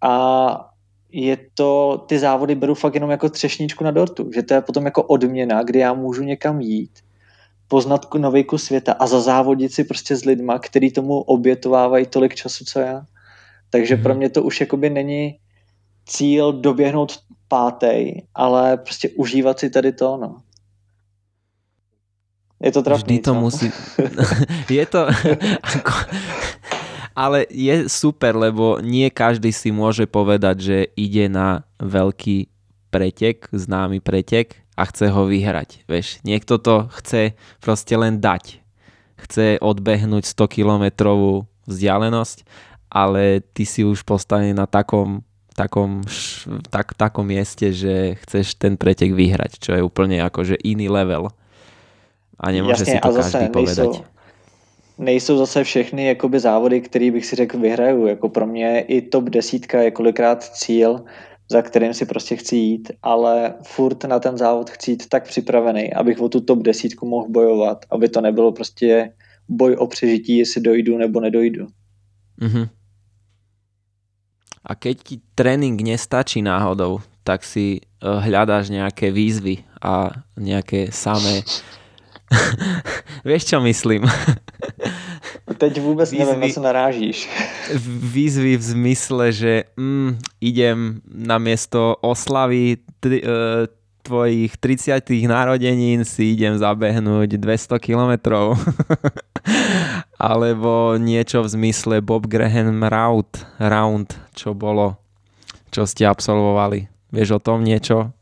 A je to, ty závody beru fakt jenom jako třešničku na dortu, že to je potom jako odměna, kdy já můžu někam jít, poznat nový kus světa a zazávodit si prostě s lidma, který tomu obětovávají tolik času, co já. Takže mm-hmm. pro mě to už jakoby není cíl doběhnout pátej, ale prostě užívat si tady to, no. Je to trapný, Vždy to musí... je to ale je super, lebo nie každý si môže povedať, že ide na veľký pretek, známy pretek a chce ho vyhrať. Vieš, niekto to chce proste len dať. Chce odbehnúť 100 kilometrovú vzdialenosť, ale ty si už postavený na takom, takom, tak, takom mieste, že chceš ten pretek vyhrať, čo je úplne akože iný level. A nemôže Jasne, si to každý povedať. Nejsou nejsou zase všechny jakoby závody, který bych si řekl vyhraju. Jako pro mě i top desítka je kolikrát cíl, za kterým si prostě chci jít, ale furt na ten závod chci jít tak připravený, abych o tu top desítku mohl bojovat, aby to nebylo prostě boj o přežití, jestli dojdu nebo nedojdu. Mm-hmm. A keď ti trénink nestačí náhodou, tak si eh, hľadáš nejaké výzvy a nejaké samé Vieš, čo myslím? Teď vůbec výzvy, nevím, na co narážíš. Výzvy v zmysle, že mm, idem na miesto oslavy tri, uh, tvojich 30 narodenín si idem zabehnúť 200 kilometrov. Alebo niečo v zmysle Bob Graham Round, Round, čo bolo, čo ste absolvovali. Vieš o tom niečo?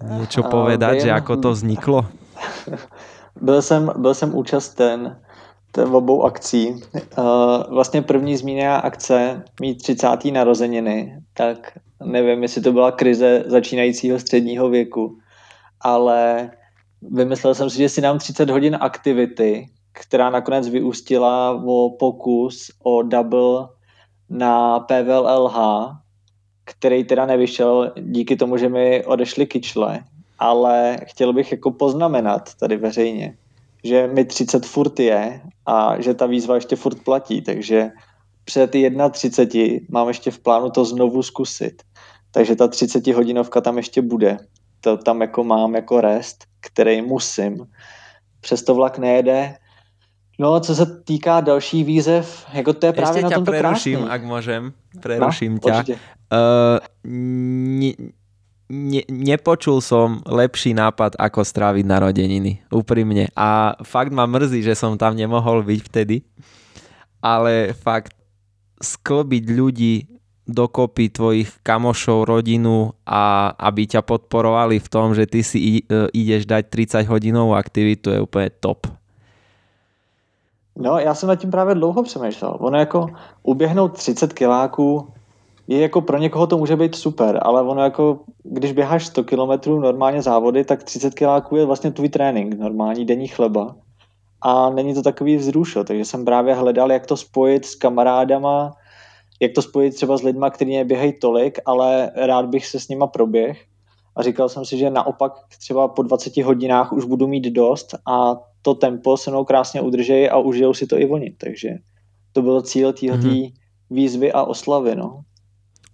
Niečo povedať, že ako to vzniklo? Byl jsem, byl jsem účasten v obou akcí. Vlastně první zmíněná akce, mít 30. narozeniny, tak nevím, jestli to byla krize začínajícího středního věku, ale vymyslel jsem si, že si dám 30 hodin aktivity, která nakonec vyústila o pokus o double na PVLH, který teda nevyšel díky tomu, že mi odešly kyčle, ale chtěl bych jako poznamenat tady veřejně, že mi 30 furt je a že ta výzva ještě furt platí, takže před 31 mám ještě v plánu to znovu zkusit. Takže ta 30 hodinovka tam ještě bude. To tam jako mám jako rest, který musím. Přesto vlak nejede. No, co se týká dalších výzev, jako to je právě Ešte na tomto preruším, krásný. ak môžem. Preruším no, určite. Uh, ne, ne, nepočul som lepší nápad, ako stráviť narodeniny. Úprimne. A fakt ma mrzí, že som tam nemohol byť vtedy. Ale fakt sklbiť ľudí dokopy tvojich kamošov, rodinu a aby ťa podporovali v tom, že ty si e, ideš dať 30 hodinovú aktivitu je úplne top. No, já jsem nad tím právě dlouho přemýšlel. Ono jako uběhnout 30 kiláků je jako pro někoho to může být super, ale ono jako, když běháš 100 kilometrů normálně závody, tak 30 kiláků je vlastně tvůj trénink, normální denní chleba. A není to takový vzrušo, takže jsem právě hledal, jak to spojit s kamarádama, jak to spojit třeba s lidma, kteří neběhají tolik, ale rád bych se s nima proběh. A říkal jsem si, že naopak třeba po 20 hodinách už budu mít dost a to tempo se mnou krásně udržejí a užijou si to i oni. Takže to byl cíl této mm-hmm. výzvy a oslavy. No.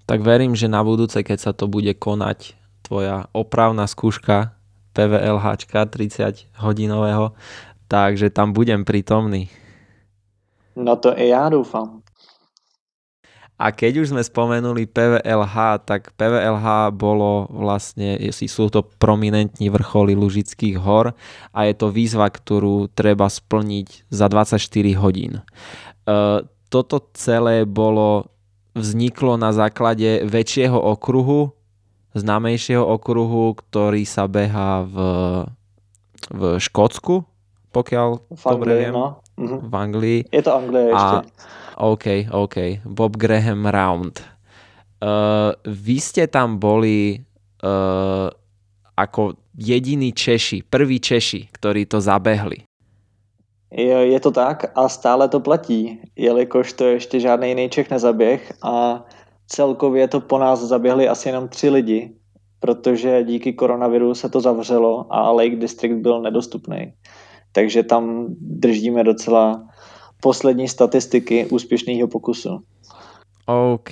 Tak verím, že na budúce, keď sa to bude konať, tvoja opravná skúška PVLH 30 hodinového, takže tam budem prítomný. No to i já doufám. A keď už sme spomenuli PVLH, tak PVLH bolo vlastne, sú to prominentní vrcholy Lužických hor a je to výzva, ktorú treba splniť za 24 hodín. Toto celé bolo, vzniklo na základe väčšieho okruhu, známejšieho okruhu, ktorý sa beha v, v Škótsku, pokiaľ v Anglii, dobre viem. No. Mhm. V Anglii. Je to Anglie A, ešte. OK, OK. Bob Graham Round. Uh, vy ste tam boli uh, ako jediní Češi, prví Češi, ktorí to zabehli. Je, je to tak a stále to platí, jelikož to ještě žádný jiný Čech nezaběh a celkově to po nás zaběhli asi jenom tři lidi, protože díky koronaviru se to zavřelo a Lake District byl nedostupný. Takže tam držíme docela poslední statistiky úspěšného pokusu. OK,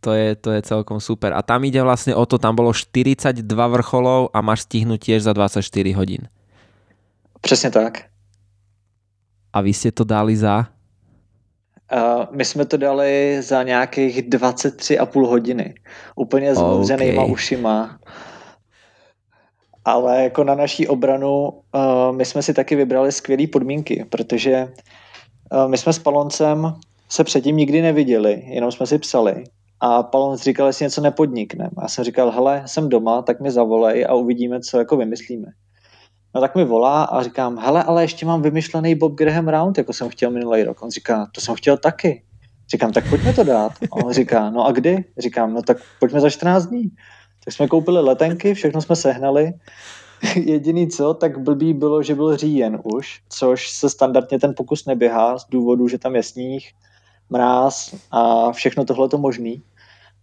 to je, to je celkom super. A tam ide vlastne o to, tam bolo 42 vrcholov a máš stihnúť tiež za 24 hodín. Přesně tak. A vy ste to dali za? Uh, my jsme to dali za nějakých 23,5 hodiny. Úplně s OK. okay. ušima. Ale jako na naší obranu uh, my jsme si taky vybrali skvělé podmínky, protože uh, my jsme s Paloncem se předtím nikdy neviděli, jenom jsme si psali. A Palonc říkal, jestli něco nepodnikneme. A já jsem říkal, hele, jsem doma, tak mi zavolej a uvidíme, co jako vymyslíme. No tak mi volá a říkám, hele, ale ještě mám vymyšlený Bob Graham Round, jako jsem chtěl minulý rok. On říká, to jsem chtěl taky. Říkám, tak pojďme to dát. A on říká, no a kdy? Říkám, no tak pojďme za 14 dní. Tak jsme koupili letenky, všechno jsme sehnali. Jediný co, tak blbý bylo, že byl říjen už, což se standardně ten pokus neběhá z důvodu, že tam je sníh, mráz a všechno tohle to možný.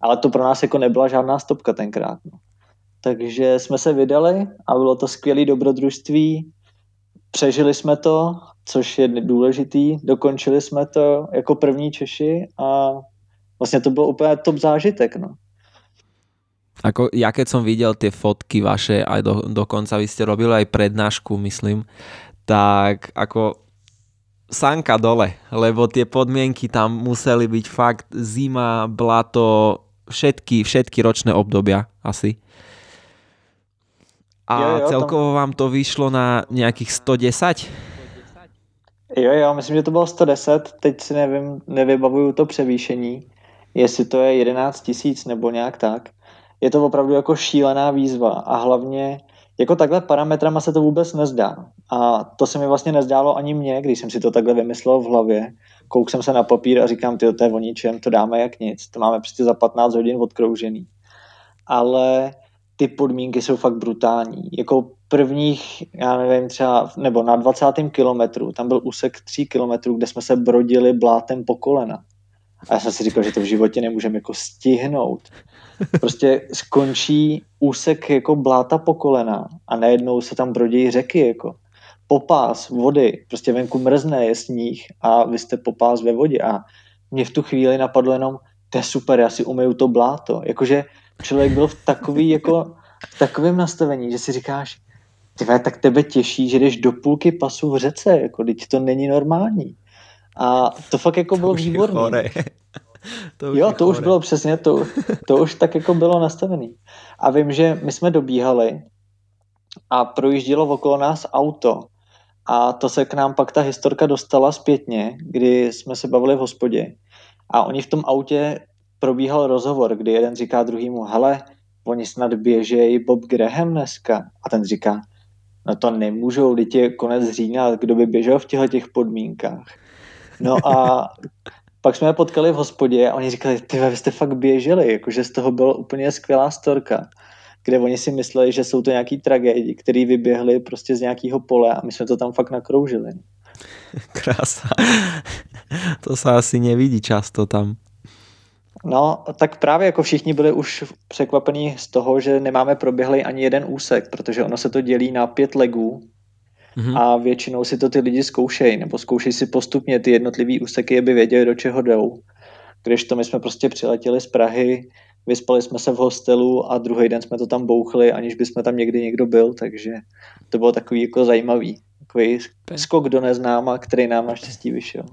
Ale to pro nás jako nebyla žádná stopka tenkrát. No. Takže jsme se vydali a bylo to skvělé dobrodružství. Přežili jsme to, což je důležitý. Dokončili jsme to jako první Češi a vlastně to bylo úplně top zážitek. No. Ako, ja keď som videl tie fotky vaše, aj do, dokonca vy ste robili aj prednášku, myslím, tak ako sanka dole, lebo tie podmienky tam museli byť fakt zima, blato, všetky, všetky ročné obdobia asi. A jo, jo, celkovo tam... vám to vyšlo na nějakých 110? Jo, jo, myslím, že to bylo 110, teď si nevím, nevybavuju to převýšení, jestli to je 11 tisíc nebo nějak tak. Je to opravdu jako šílená výzva a hlavně jako takhle parametrama se to vůbec nezdá. A to se mi vlastně nezdálo ani mně, když jsem si to takhle vymyslel v hlavě. Kouk jsem se na papír a říkám, ty to je o ničem, to dáme jak nic. To máme prostě za 15 hodin odkroužený. Ale ty podmínky jsou fakt brutální. Jako prvních, já nevím, třeba, nebo na 20. kilometru, tam byl úsek 3 kilometrů, kde jsme se brodili blátem po kolena. A já jsem si říkal, že to v životě nemůžeme jako stihnout. Prostě skončí úsek jako bláta po kolena a najednou se tam brodí řeky jako popás vody, prostě venku mrzne, je sníh a vy jste popás ve vodě a mě v tu chvíli napadlo jenom, to je super, já si umyju to bláto. Jakože člověk byl v takový jako v takovém nastavení, že si říkáš, ty tak tebe těší, že jdeš do půlky pasu v řece, jako teď to není normální. A to fakt jako to bylo výborné. to už jo, to už bylo přesně, to, to už tak jako bylo nastavený. A vím, že my jsme dobíhali a projíždělo okolo nás auto a to se k nám pak ta historka dostala zpětně, kdy jsme se bavili v hospodě a oni v tom autě probíhal rozhovor, kdy jeden říká druhýmu, hele, oni snad běžejí Bob Graham dneska. A ten říká, no to nemůžou, teď je konec října, kdo by běžel v těchto těch podmínkách. No a pak jsme je potkali v hospodě a oni říkali, ty vy jste fakt běželi, jakože z toho byla úplně skvělá storka, kde oni si mysleli, že jsou to nějaký tragédie, který vyběhli prostě z nějakého pole a my jsme to tam fakt nakroužili. Krása. To se asi nevidí často tam. No, tak právě jako všichni byli už překvapení z toho, že nemáme proběhlý ani jeden úsek, protože ono se to dělí na pět legů mm-hmm. a většinou si to ty lidi zkoušejí, nebo zkoušejí si postupně ty jednotlivý úseky, aby věděli, do čeho jdou. Když to my jsme prostě přiletěli z Prahy, vyspali jsme se v hostelu a druhý den jsme to tam bouchli, aniž by jsme tam někdy někdo byl, takže to bylo takový jako zajímavý. Takový skok do neznáma, který nám naštěstí vyšel.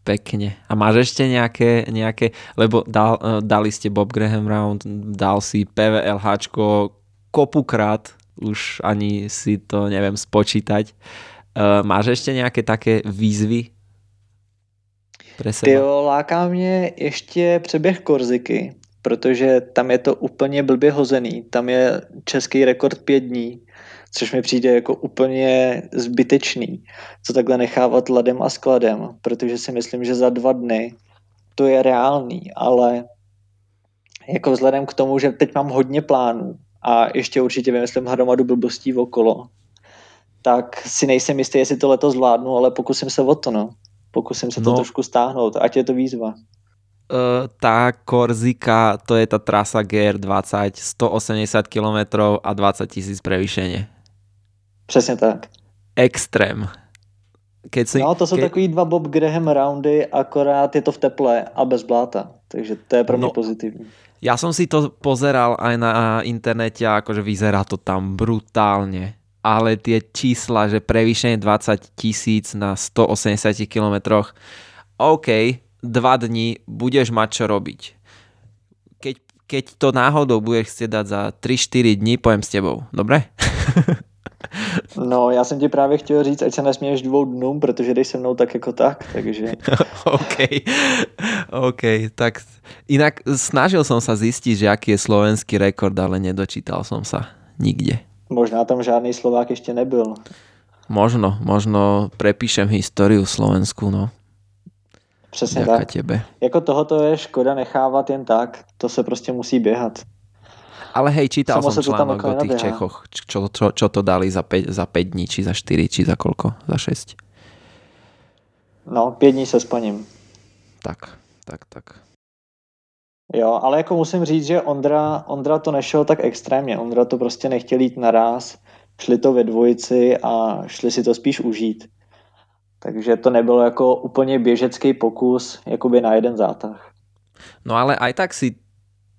Pekne. A máš ešte nejaké, nejaké lebo dal, eh, dali ste Bob Graham Round, dal si PVLHčko kopukrát, už ani si to neviem spočítať. Uh, máš ešte nejaké také výzvy pre seba? Jo, láká mě ještě přeběh Korziky, protože tam je to úplně blbě hozený. Tam je český rekord pět dní což mi přijde jako úplně zbytečný, co takhle nechávat ladem a skladem, protože si myslím, že za dva dny to je reálný, ale jako vzhledem k tomu, že teď mám hodně plánů a ještě určitě vymyslím hromadu blbostí okolo, tak si nejsem jistý, jestli to letos zvládnu, ale pokusím se o to, no. Pokusím se to no. trošku stáhnout, ať je to výzva. Uh, tá Korzika, to je tá trasa GR20, 180 km a 20 tisíc prevýšenie. Přesně tak. Extrém. Keď si, no, to jsou ke... takový dva Bob Graham roundy, akorát je to v teple a bez bláta. Takže to je pro mě no, pozitivní. Já jsem si to pozeral aj na internete, akože vyzerá to tam brutálně. Ale tie čísla, že prevýšenie 20 tisíc na 180 kilometroch, OK, dva dní budeš mať čo robiť. Keď, keď to náhodou budeš chcieť dať za 3-4 dní, pojem s tebou. Dobre? No, já jsem ti právě chtěl říct, ať se nesměješ dvou dnům, protože jdeš se mnou tak jako tak, takže... OK, OK, tak inak snažil som sa zistiť, že aký je slovenský rekord, ale nedočítal som sa nikde. Možná tam žádný Slovák ještě nebyl. Možno, možno prepíšem históriu Slovensku, no. Přesně Děka tak. Tebe. Jako tohoto je škoda nechávat jen tak, to se prostě musí běhat. Ale hej, čítal Samo som článok o tých. Čechoch, čo, čo, čo to dali za 5, za 5 dní, či za 4, či za koľko? Za 6? No, 5 dní se spaním. Tak, tak, tak. Jo, ale jako musím říct, že Ondra, Ondra to nešel tak extrémně. Ondra to prostě nechtěl jít naraz, šli to ve dvojici a šli si to spíš užít. Takže to nebylo jako úplně běžecký pokus, jakoby na jeden zátah. No ale aj tak si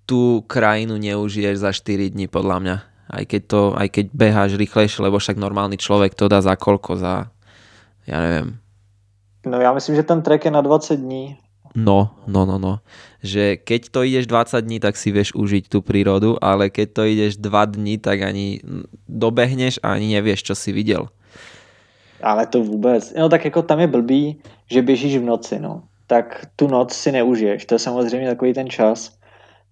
tú krajinu neužiješ za 4 dní podľa mňa. Aj keď, to, aj keď beháš rýchlejšie, lebo však normálny človek to dá za koľko? Za, ja neviem. No já myslím, že ten trek je na 20 dní. No, no, no, no. Že keď to ideš 20 dní, tak si vieš užiť tú prírodu, ale keď to ideš 2 dní, tak ani dobehneš a ani nevieš, čo si viděl. Ale to vůbec. No tak jako tam je blbý, že běžíš v noci, no. Tak tu noc si neužiješ. To je samozřejmě takový ten čas,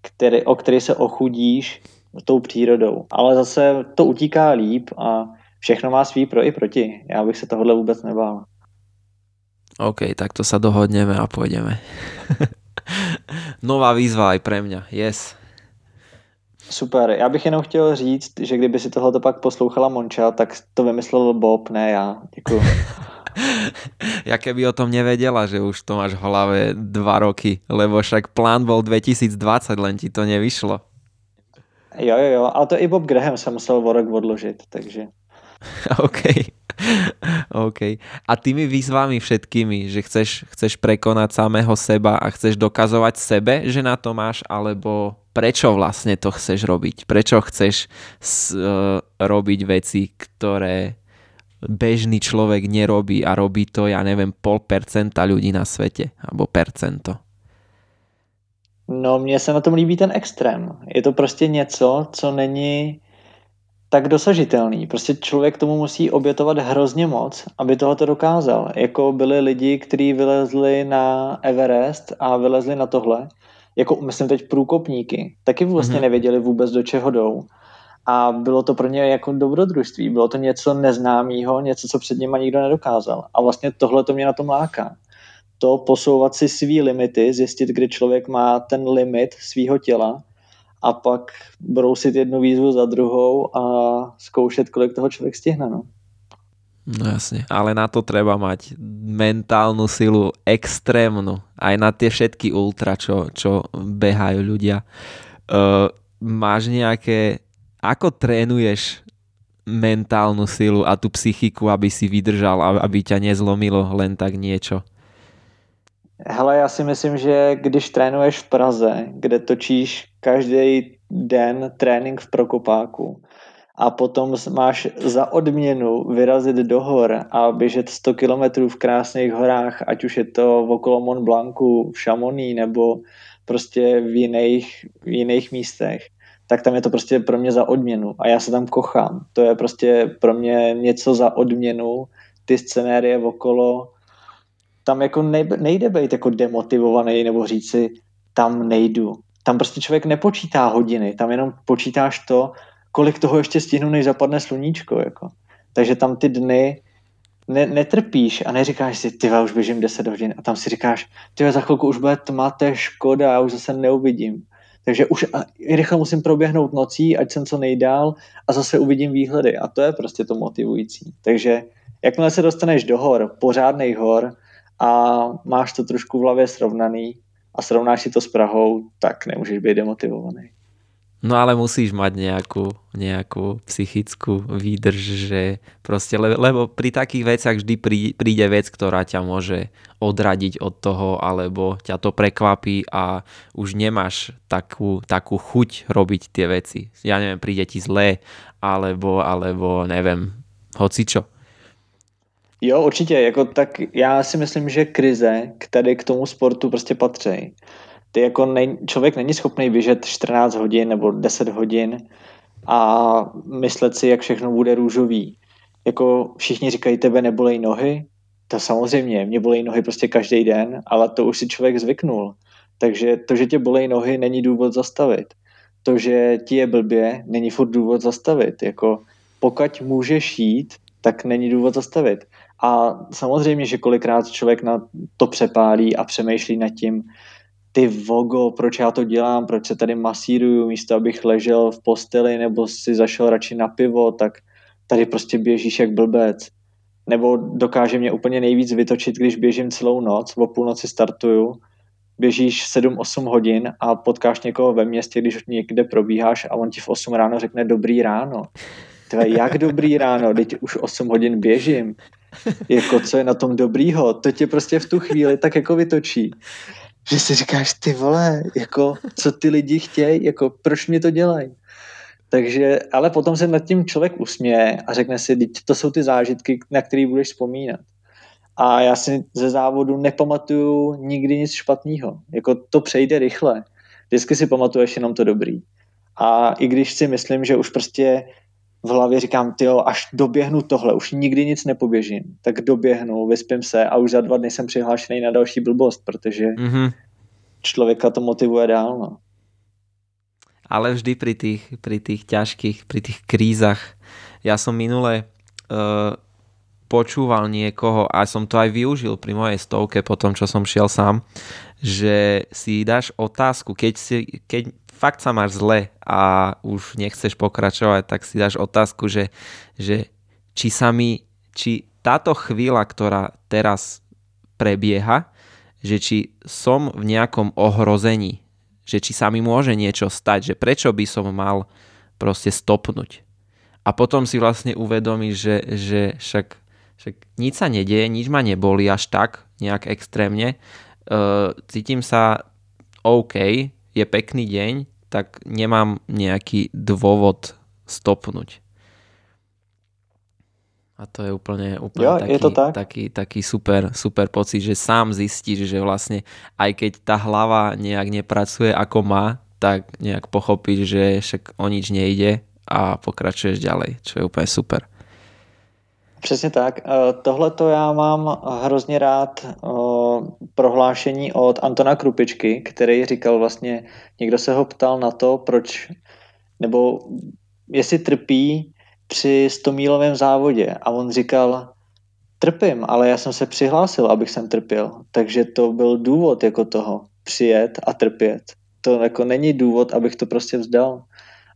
který, o který se ochudíš tou přírodou. Ale zase to utíká líp a všechno má svý pro i proti. Já bych se tohle vůbec nebál. OK, tak to sa dohodneme a pôjdeme. Nová výzva aj pre mňa, yes. Super, já bych jenom chtěl říct, že kdyby si tohle pak poslouchala Monča, tak to vymyslel Bob, ne já. Děkuji. ja keby o tom nevedela, že už to máš v hlave dva roky, lebo však plán bol 2020, len ti to nevyšlo. Jo, jo, jo, ale to i Bob Graham se musel o rok odložit, takže... OK. OK. A tými výzvami všetkými, že chceš, chceš prekonať samého seba a chceš dokazovať sebe, že na to máš, alebo prečo vlastne to chceš robiť? Prečo chceš s, uh, robiť veci, ktoré bežný človek nerobí a robí to, ja neviem, pol percenta ľudí na svete, alebo percento? No, mně se na tom líbí ten extrém. Je to prostě něco, co není tak dosažitelný. Prostě člověk tomu musí obětovat hrozně moc, aby toho to dokázal. Jako byli lidi, kteří vylezli na Everest a vylezli na tohle, jako myslím teď průkopníky, taky vlastně mm-hmm. nevěděli vůbec, do čeho jdou. A bylo to pro ně jako dobrodružství, bylo to něco neznámého, něco, co před nimi nikdo nedokázal. A vlastně tohle to mě na tom láká. To posouvat si svý limity, zjistit, kdy člověk má ten limit svého těla a pak brousit jednu výzvu za druhou a zkoušet, kolik toho člověk stihne. No. No jasne, ale na to treba mať mentálnu silu extrémnu. Aj na tie všetky ultra, čo, čo behajú ľudia. Uh, máš nejaké... Ako trénuješ mentálnu silu a tu psychiku, aby si vydržal, aby ťa nezlomilo len tak niečo? Hele, já si myslím, že když trénuješ v Praze, kde točíš každý den trénink v Prokopáku a potom máš za odměnu vyrazit do hor a běžet 100 kilometrů v krásných horách, ať už je to okolo Mont Blancu, v Chamonix nebo prostě v jiných, v jiných místech, tak tam je to prostě pro mě za odměnu a já se tam kochám. To je prostě pro mě něco za odměnu, ty scenérie okolo, tam jako nejde být jako demotivovaný nebo říct si, tam nejdu. Tam prostě člověk nepočítá hodiny, tam jenom počítáš to, kolik toho ještě stihnu, než zapadne sluníčko. Jako. Takže tam ty dny ne, netrpíš a neříkáš si, ty už běžím 10 hodin a tam si říkáš, ty za chvilku už bude tma, to je škoda, já už zase neuvidím. Takže už rychle musím proběhnout nocí, ať jsem co nejdál a zase uvidím výhledy. A to je prostě to motivující. Takže jakmile se dostaneš do hor, pořádných hor, a máš to trošku v hlavě srovnaný a srovnáš si to s Prahou, tak nemůžeš být demotivovaný. No ale musíš mať nejakú, nejakú psychickú výdrž, že proste, lebo pri takých veciach vždy príde vec, ktorá ťa môže odradiť od toho, alebo ťa to prekvapí a už nemáš takú, takú chuť robiť tie veci. Ja neviem, príde ti zlé, alebo, alebo neviem, hocičo. Jo, určitě, jako tak já si myslím, že krize, které k tomu sportu prostě patří. Ty jako ne, člověk není schopný běžet 14 hodin nebo 10 hodin a myslet si, jak všechno bude růžový. Jako všichni říkají, tebe nebolej nohy, to samozřejmě, mě bolej nohy prostě každý den, ale to už si člověk zvyknul. Takže to, že tě bolej nohy, není důvod zastavit. To, že ti je blbě, není furt důvod zastavit. Jako pokud můžeš jít, tak není důvod zastavit. A samozřejmě, že kolikrát člověk na to přepálí a přemýšlí nad tím, ty vogo, proč já to dělám, proč se tady masíruju, místo abych ležel v posteli nebo si zašel radši na pivo, tak tady prostě běžíš jak blbec. Nebo dokáže mě úplně nejvíc vytočit, když běžím celou noc, o půlnoci startuju, běžíš 7-8 hodin a potkáš někoho ve městě, když někde probíháš a on ti v 8 ráno řekne dobrý ráno. Tve, jak dobrý ráno, teď už 8 hodin běžím jako co je na tom dobrýho, to tě prostě v tu chvíli tak jako vytočí, že si říkáš, ty vole, jako co ty lidi chtějí, jako proč mě to dělají. Takže, ale potom se nad tím člověk usměje a řekne si, to jsou ty zážitky, na které budeš vzpomínat. a já si ze závodu nepamatuju nikdy nic špatného. Jako to přejde rychle. Vždycky si pamatuješ jenom to dobrý. A i když si myslím, že už prostě v hlavě říkám, ty až doběhnu tohle, už nikdy nic nepoběžím, tak doběhnu, vyspím se a už za dva dny jsem přihlášený na další blbost, protože mm-hmm. člověka to motivuje dál. No. Ale vždy pri tých, pri tých ťažkých, pri tých krízach. Ja som minule uh, počúval niekoho a som to aj využil pri mojej stovke po tom, čo som šiel sám, že si dáš otázku, keď, si, keď fakt sa máš zle a už nechceš pokračovať, tak si dáš otázku, že, že či sa mi, či táto chvíľa, ktorá teraz prebieha, že či som v nejakom ohrození, že či sa mi môže niečo stať, že prečo by som mal proste stopnúť. A potom si vlastne uvedomíš, že, že však, však nič sa nedieje, nič ma neboli až tak nejak extrémne. Uh, cítim sa OK, je pekný deň, tak nemám nejaký dôvod stopnúť. A to je úplne, úplne jo, taký, je to tak? taký, taký super, super pocit, že sám zistíš, že vlastne aj keď tá hlava nejak nepracuje ako má, tak nejak pochopíš, že však o nič nejde a pokračuješ ďalej, čo je úplne super. Přesně tak. Eh, Tohle to já mám hrozně rád eh, prohlášení od Antona Krupičky, který říkal vlastně, někdo se ho ptal na to, proč, nebo jestli trpí při 100 mílovém závodě a on říkal, trpím, ale já jsem se přihlásil, abych sem trpěl. Takže to byl důvod jako toho, přijet a trpět. To jako není důvod, abych to prostě vzdal.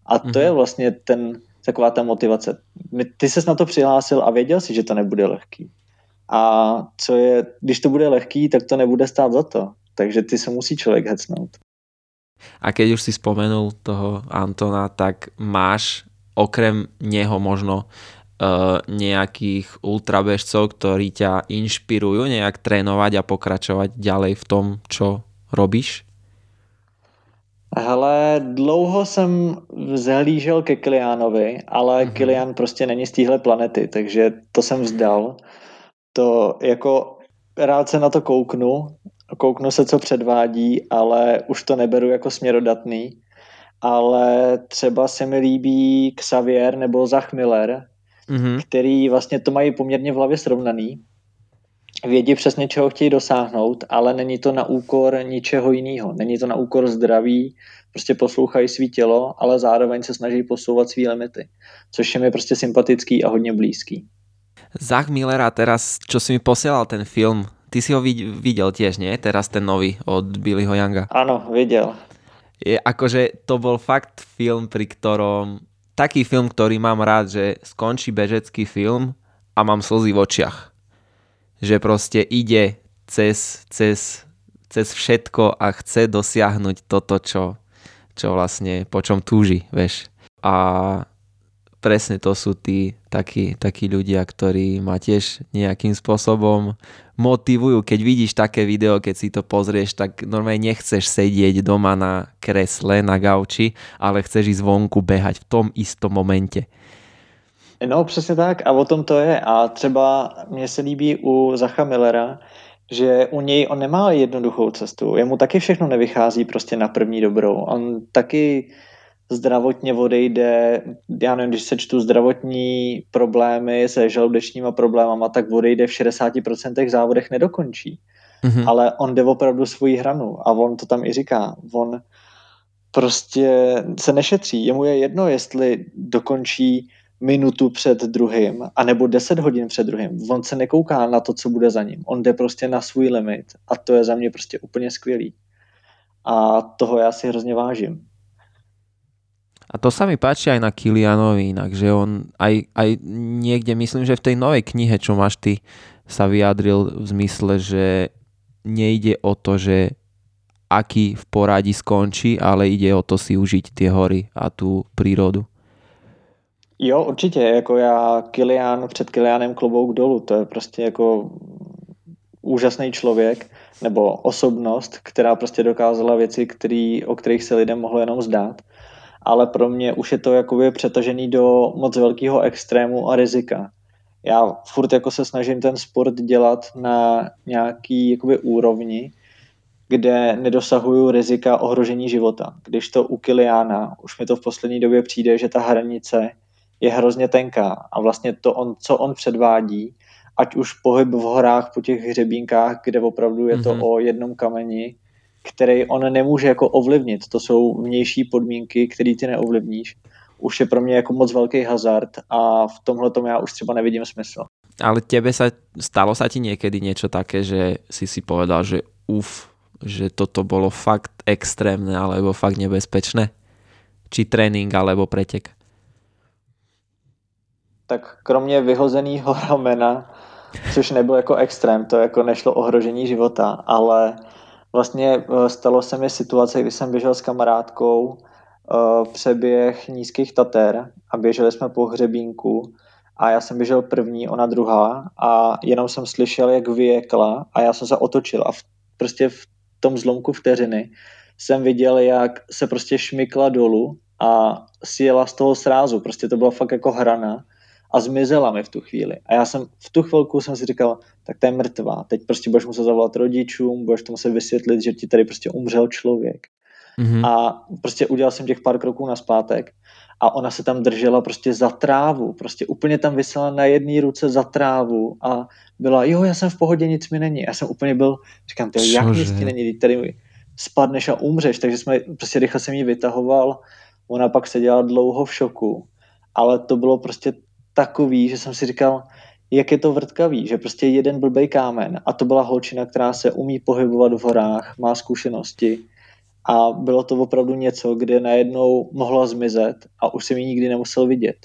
A to mm-hmm. je vlastně ten, taková ta motivace. Ty ses na to přihlásil a věděl si, že to nebude lehký. A co je, když to bude lehký, tak to nebude stát za to. Takže ty se musí člověk hecnout. A keď už si spomenul toho Antona, tak máš okrem neho možno uh, nejakých ultrabežcov, ktorí ťa inšpirujú nejak trénovať a pokračovať ďalej v tom, čo robíš? Hele, dlouho jsem zahlížel ke Kiliánovi, ale mm-hmm. Kilian prostě není z téhle planety, takže to jsem vzdal. To jako rád se na to kouknu, kouknu se, co předvádí, ale už to neberu jako směrodatný. Ale třeba se mi líbí Xavier nebo Zach Miller, mm-hmm. který vlastně to mají poměrně v hlavě srovnaný vědí přesně, čeho chtějí dosáhnout, ale není to na úkor ničeho jiného. Není to na úkor zdraví, prostě poslouchají svý tělo, ale zároveň se snaží posouvat svý limity, což je mi prostě sympatický a hodně blízký. Zach Millera teraz, čo si mi posielal ten film, ty si ho viděl tiež, nie? Teraz ten nový od Billyho Younga. Ano, viděl. Je, akože to bol fakt film, pri ktorom taký film, ktorý mám rád, že skončí bežecký film a mám slzy v očiach že proste ide cez, cez, cez všetko a chce dosiahnuť toto, čo, čo vlastne, po čom túži, veš. A presne to sú tí takí, takí ľudia, ktorí ma tiež nejakým spôsobom motivujú. Keď vidíš také video, keď si to pozrieš, tak normálne nechceš sedieť doma na kresle, na gauči, ale chceš ísť vonku behať v tom istom momente. No přesně tak a o tom to je a třeba mně se líbí u Zacha Millera, že u něj on nemá jednoduchou cestu. Jemu taky všechno nevychází prostě na první dobrou. On taky zdravotně odejde, já nevím, když se čtu zdravotní problémy se žaludečníma problémama, tak odejde v 60% závodech nedokončí. Mm-hmm. Ale on jde opravdu svoji hranu a on to tam i říká. On prostě se nešetří. Jemu je jedno, jestli dokončí minutu před druhým, anebo 10 hodin před druhým. On se nekouká na to, co bude za ním. On jde prostě na svůj limit a to je za mě prostě úplně skvělý. A toho já si hrozně vážím. A to sa mi páči aj na Kilianovi inak, že on aj, aj niekde, myslím, že v tej novej knihe, čo máš ty, sa vyjadril v zmysle, že nejde o to, že aký v poradí skončí, ale ide o to si užiť tie hory a tú prírodu. Jo, určitě, jako já Kilian, před Kilianem klobouk dolů, to je prostě jako úžasný člověk nebo osobnost, která prostě dokázala věci, který, o kterých se lidem mohlo jenom zdát. Ale pro mě už je to jakoby přetažený do moc velkého extrému a rizika. já furt jako se snažím ten sport dělat na nějaký jakoby úrovni, kde nedosahuju rizika ohrožení života. Když to u Kiliana, už mi to v poslední době přijde, že ta hranice je hrozně tenká a vlastně to, on, co on předvádí, ať už pohyb v horách po těch hřebínkách, kde opravdu je to mm-hmm. o jednom kameni, který on nemůže jako ovlivnit. To jsou vnější podmínky, které ty neovlivníš. Už je pro mě jako moc velký hazard a v tomhle tomu já už třeba nevidím smysl. Ale tebe sa, stalo sa ti niekedy niečo také, že si si povedal, že uf, že toto bolo fakt extrémne alebo fakt nebezpečné? Či trénink alebo pretek? Tak kromě vyhozeného ramena, což nebyl jako extrém, to jako nešlo ohrožení života, ale Vlastně eh, stalo se mi situace, kdy jsem běžel s kamarádkou uh, přeběh nízkých Tater a běželi jsme po hřebínku a já jsem běžel první, ona druhá a jenom jsem slyšel, jak vyjekla a já jsem se otočil a v, prostě v tom zlomku vteřiny jsem viděl, jak se prostě šmykla dolů a sjela z toho srázu. Prostě to bylo fakt jako hrana a zmizela mi v tu chvíli. A já jsem v tu chvilku jsem si říkal, tak to je mrtvá. Teď prostě budeš muset zavolat rodičům, budeš to muset vysvětlit, že ti tady prostě umřel člověk. Mm-hmm. A prostě udělal jsem těch pár kroků na zpátek a ona se tam držela prostě za trávu, prostě úplně tam vysela na jedné ruce za trávu a byla, jo, já jsem v pohodě, nic mi není. Já jsem úplně byl, říkám, ty, jak nic ti není, tady spadneš a umřeš, takže jsme, prostě rychle jsem ji vytahoval, ona pak seděla dlouho v šoku, ale to bylo prostě takový, že jsem si říkal, jak je to vrtkavý, že prostě jeden blbej kámen a to byla holčina, která se umí pohybovat v horách, má zkušenosti a bylo to opravdu něco, kde najednou mohla zmizet a už jsem ji nikdy nemusel vidět.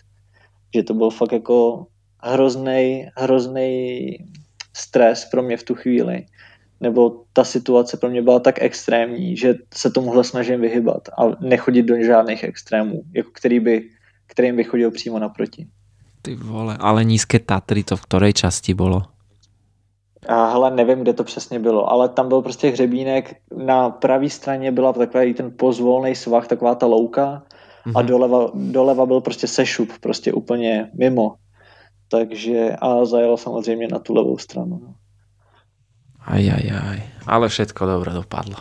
Že to byl fakt jako hrozný, hrozný stres pro mě v tu chvíli. Nebo ta situace pro mě byla tak extrémní, že se tomuhle snažím vyhybat a nechodit do žádných extrémů, jako který by, kterým by chodil přímo naproti. Ty vole, ale nízké Tatry to v ktorej časti bylo? A hele, nevím, kde to přesně bylo, ale tam byl prostě hřebínek, na pravé straně byla takový ten pozvolný svah, taková ta louka mm-hmm. a mhm. doleva, doleva byl prostě sešup, prostě úplně mimo. Takže a zajelo samozřejmě na tu levou stranu. No. Aj, aj, aj. Ale všetko dobře dopadlo.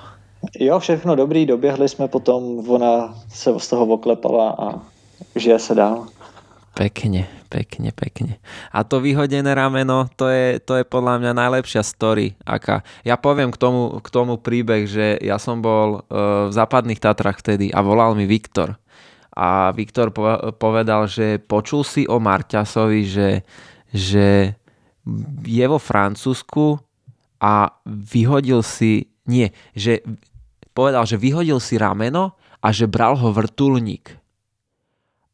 Jo, všechno dobrý, doběhli jsme potom, ona se z toho oklepala a žije se dál. Pekne, pekne, pekne. A to vyhodené rameno, to je, to je podľa mňa najlepšia story. Aká. Ja poviem k tomu, k tomu príbeh, že ja som bol uh, v západných Tatrach vtedy a volal mi Viktor. A Viktor povedal, že počul si o Marťasovi, že, že je vo Francúzsku a vyhodil si, nie, že povedal, že vyhodil si rameno a že bral ho vrtulník.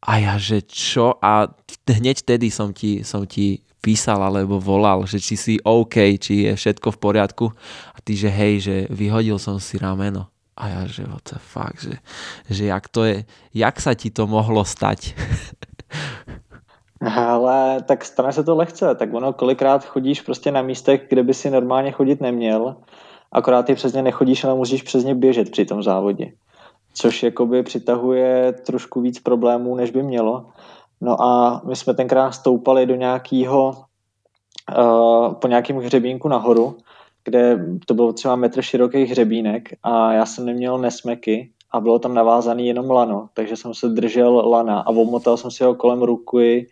A ja, že čo? A hneď tedy som ti, som ti písal alebo volal, že či si OK, či je všetko v poriadku. A ty, že hej, že vyhodil som si rameno. A ja, že what the fuck, že, že jak to je, jak sa ti to mohlo stať? Ale tak stane se to lehce, tak ono kolikrát chodíš prostě na místech, kde by si normálně chodit neměl, akorát ty přes ně nechodíš, ale musíš přes ně běžet při tom závodě což jakoby přitahuje trošku víc problémů, než by mělo. No a my jsme tenkrát stoupali do nějakého, uh, po nějakém hřebínku nahoru, kde to bylo třeba metr široký hřebínek a já jsem neměl nesmeky a bylo tam navázaný jenom lano, takže jsem se držel lana a omotal jsem si ho kolem ruky,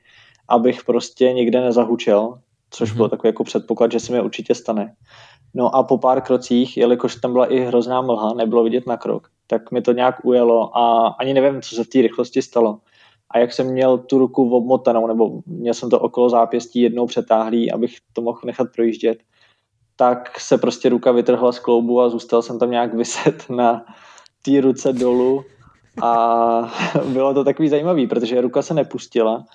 abych prostě někde nezahučel, což mm-hmm. bylo takový jako předpoklad, že se mi určitě stane. No a po pár krocích, jelikož tam byla i hrozná mlha, nebylo vidět na krok, tak mi to nějak ujelo a ani nevím, co se v té rychlosti stalo. A jak jsem měl tu ruku obmotanou, nebo měl jsem to okolo zápěstí jednou přetáhlý, abych to mohl nechat projíždět, tak se prostě ruka vytrhla z kloubu a zůstal jsem tam nějak vyset na té ruce dolů a bylo to takový zajímavý, protože ruka se nepustila,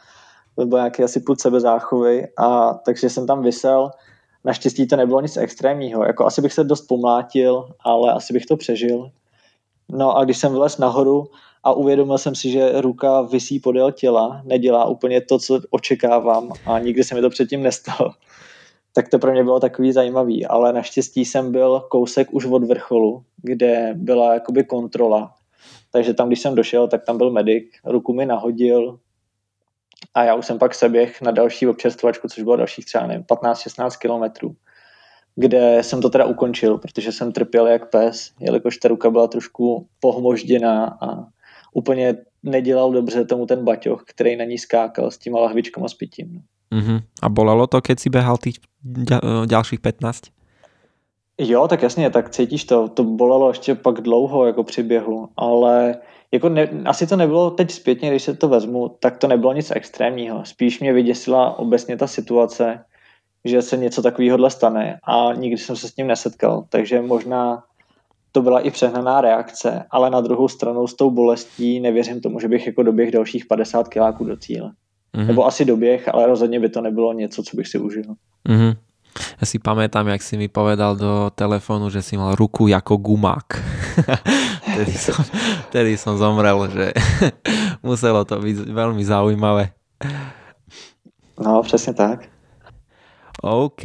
bylo nějaký asi půl sebe záchovy a takže jsem tam vysel, naštěstí to nebylo nic extrémního, jako asi bych se dost pomlátil, ale asi bych to přežil. No a když jsem vylez nahoru a uvědomil jsem si, že ruka visí podél těla, nedělá úplně to, co očekávám a nikdy se mi to předtím nestalo, tak to pro mě bylo takový zajímavý, ale naštěstí jsem byl kousek už od vrcholu, kde byla jakoby kontrola, takže tam, když jsem došel, tak tam byl medic, ruku mi nahodil, A já už jsem pak seběh na další občerstvovačku, což bylo dalších třeba 15-16 kilometrů, kde jsem to teda ukončil, protože jsem trpěl jak pes, jelikož ta ruka byla trošku pohmožděná a úplně nedělal dobře tomu ten baťoch, který na ní skákal s těma lahvičkama s pitím. Uh-huh. A bolelo to, keď si behal tých ďalších 15? Jo, tak jasně, tak cítíš to. To bolelo ještě pak dlouho jako při běhu, ale jako ne, asi to nebylo teď zpětně, když se to vezmu, tak to nebylo nic extrémního. Spíš mě vyděsila obecně ta situace, že se něco takového stane a nikdy jsem se s tím nesetkal, takže možná to byla i přehnaná reakce, ale na druhou stranu s tou bolestí nevěřím tomu, že bych jako doběh dalších 50 kiláků do cíle. Mm-hmm. Nebo asi doběh, ale rozhodně by to nebylo něco, co bych si užil. Mm-hmm. Ja si pamätám, jak si mi povedal do telefónu, že si mal ruku jako gumák. tedy, som, tedy som zomrel, že muselo to byť veľmi zaujímavé. No, přesně tak. OK.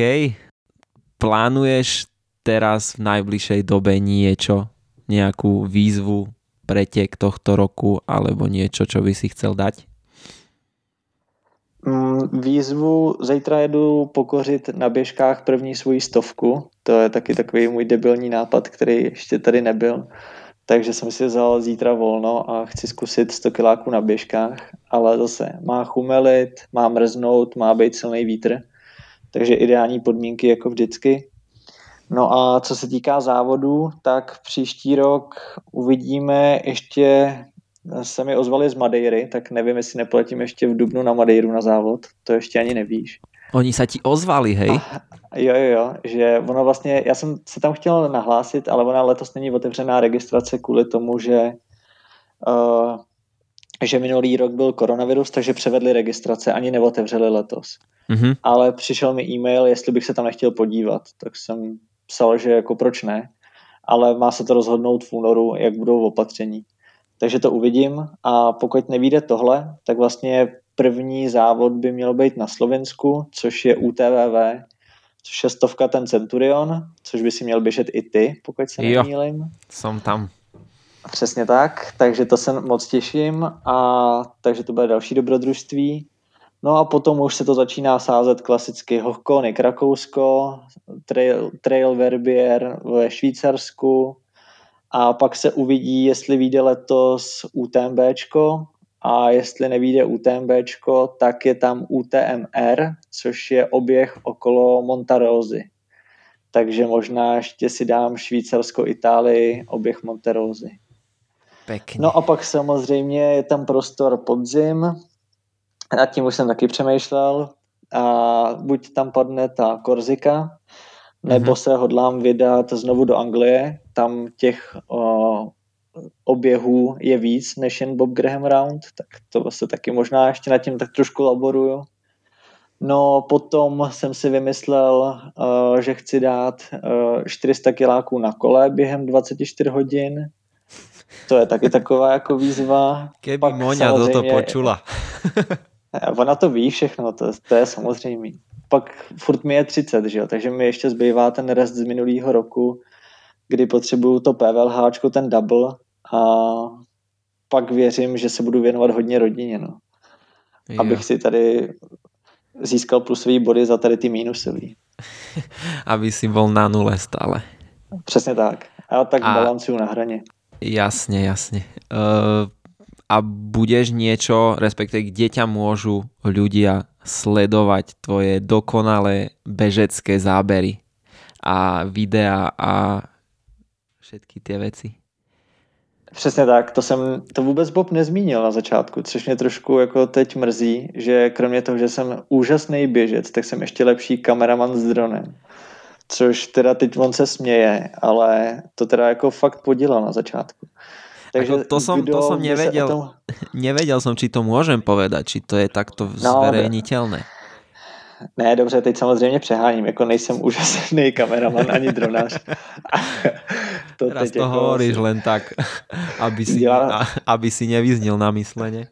Plánuješ teraz v najbližšej dobe niečo, nejakú výzvu, pretek tohto roku alebo niečo, čo by si chcel dať? Mm, výzvu, zítra jedu pokořit na běžkách první svoji stovku, to je taky takový můj debilní nápad, který ještě tady nebyl, takže jsem si vzal zítra volno a chci zkusit 100 kiláků na běžkách, ale zase má chumelit, má mrznout, má být silný vítr, takže ideální podmínky jako vždycky. No a co se týká závodu, tak příští rok uvidíme ještě se mi ozvali z Madeiry, tak nevím, jestli nepoletím ještě v Dubnu na Madeiru na závod, to ještě ani nevíš. Oni se ti ozvali, hej? A, jo, jo, jo, že ono vlastně, já jsem se tam chtěl nahlásit, ale ona letos není otevřená registrace kvůli tomu, že uh, že minulý rok byl koronavirus, takže převedli registrace, ani neotevřeli letos. Mm-hmm. Ale přišel mi e-mail, jestli bych se tam nechtěl podívat, tak jsem psal, že jako proč ne, ale má se to rozhodnout v únoru, jak budou opatření. Takže to uvidím a pokud nevíde tohle, tak vlastně první závod by měl být na Slovensku, což je UTVV, což je stovka ten Centurion, což by si měl běžet i ty, pokud se nemýlím. Jo, jsem tam. Přesně tak, takže to se moc těším a takže to bude další dobrodružství. No a potom už se to začíná sázet klasicky Hochkony Rakousko, Trail, Trail Verbier ve Švýcarsku, a pak se uvidí, jestli vyjde letos UTMBčko a jestli nevíde UTMBčko, tak je tam UTMR, což je oběh okolo Montarozy. Takže možná ještě si dám Švýcarsko, Itálii, oběh Monterozy. Pěkně. No a pak samozřejmě je tam prostor podzim, nad tím už jsem taky přemýšlel, a buď tam padne ta Korzika, nebo mm-hmm. se hodlám vydat znovu do Anglie. Tam těch o, oběhů je víc než jen Bob Graham Round, tak to vlastně taky možná ještě nad tím tak trošku laboruju. No potom jsem si vymyslel, uh, že chci dát uh, 400 kiláků na kole během 24 hodin. To je taky taková jako výzva. Keby Pak Moňa toto počula. ona to ví všechno, to, to je samozřejmé pak furt mi je 30, že jo? takže mi ještě zbývá ten rest z minulého roku, kdy potřebuju to PVLH, ten double a pak věřím, že se budu věnovat hodně rodině, no. Jo. Abych si tady získal plusový body za tady ty mínusový. Aby si byl na nule stále. Přesně tak. A tak a... balancuju na hraně. Jasně, jasně. Uh, a budeš niečo, respektive kde ťa môžu ľudia sledovať tvoje dokonalé bežecké zábery a videa a všetky ty věci. Přesně tak, to jsem, to vůbec Bob nezmínil na začátku, což mě trošku jako teď mrzí, že kromě toho, že jsem úžasný běžec, tak jsem ještě lepší kameraman s dronem. Což teda teď on se směje, ale to teda jako fakt podělal na začátku. Takže Ako to som, to som nevedel, tom... nevedel som, či to môžem povedať, či to je takto no, zverejniteľné. Ne, dobře, teď samozřejmě přeháním, jako nejsem úžasný kameraman ani dronář. to Teraz to jako hovoríš len tak, aby si, Dělá... aby si nevyznil na mysleně.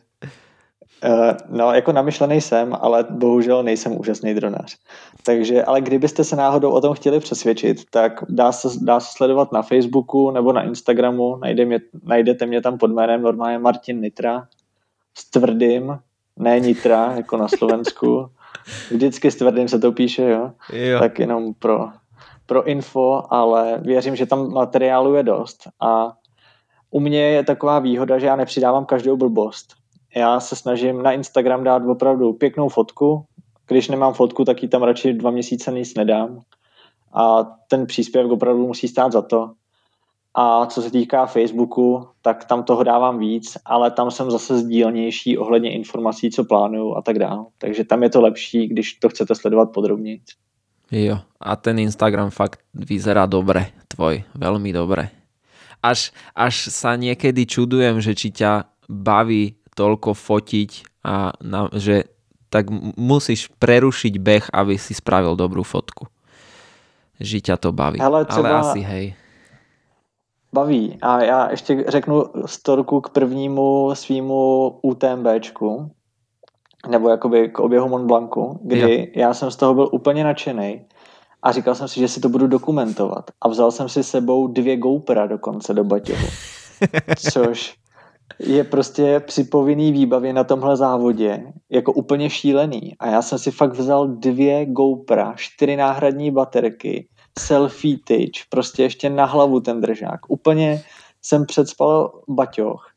Uh, no, jako namyšlený jsem, ale bohužel nejsem úžasný dronář. Takže, ale kdybyste se náhodou o tom chtěli přesvědčit, tak dá se, dá se sledovat na Facebooku nebo na Instagramu, najde mě, najdete mě tam pod jménem normálně Martin Nitra s tvrdým ne Nitra, jako na Slovensku. Vždycky s tvrdým se to píše, jo? jo. Tak jenom pro, pro info, ale věřím, že tam materiálu je dost. A u mě je taková výhoda, že já nepřidávám každou blbost. Já se snažím na Instagram dát opravdu pěknou fotku. Když nemám fotku, tak ji tam radši dva měsíce nic nedám. A ten příspěvek opravdu musí stát za to. A co se týká Facebooku, tak tam toho dávám víc, ale tam jsem zase sdílnější ohledně informací, co plánuju a tak dále. Takže tam je to lepší, když to chcete sledovat podrobněji. Jo, a ten Instagram fakt vyzerá dobre, tvoj, veľmi dobre. Až, až sa niekedy čudujem, že či ťa baví toľko fotiť a na, že tak musíš prerušiť beh, aby si spravil dobrú fotku. Že ťa to baví. Hele, třeba, Ale asi hej baví. A já ještě řeknu storku k prvnímu svýmu UTMBčku, nebo jakoby k oběhu Mont Blancu, kdy jo. já jsem z toho byl úplně nadšený a říkal jsem si, že si to budu dokumentovat. A vzal jsem si sebou dvě GoPro dokonce do baťohu. Což je prostě při povinný výbavě na tomhle závodě jako úplně šílený. A já jsem si fakt vzal dvě GoPro, čtyři náhradní baterky, selfie tyč, prostě ještě na hlavu ten držák. Úplně jsem předspal baťoch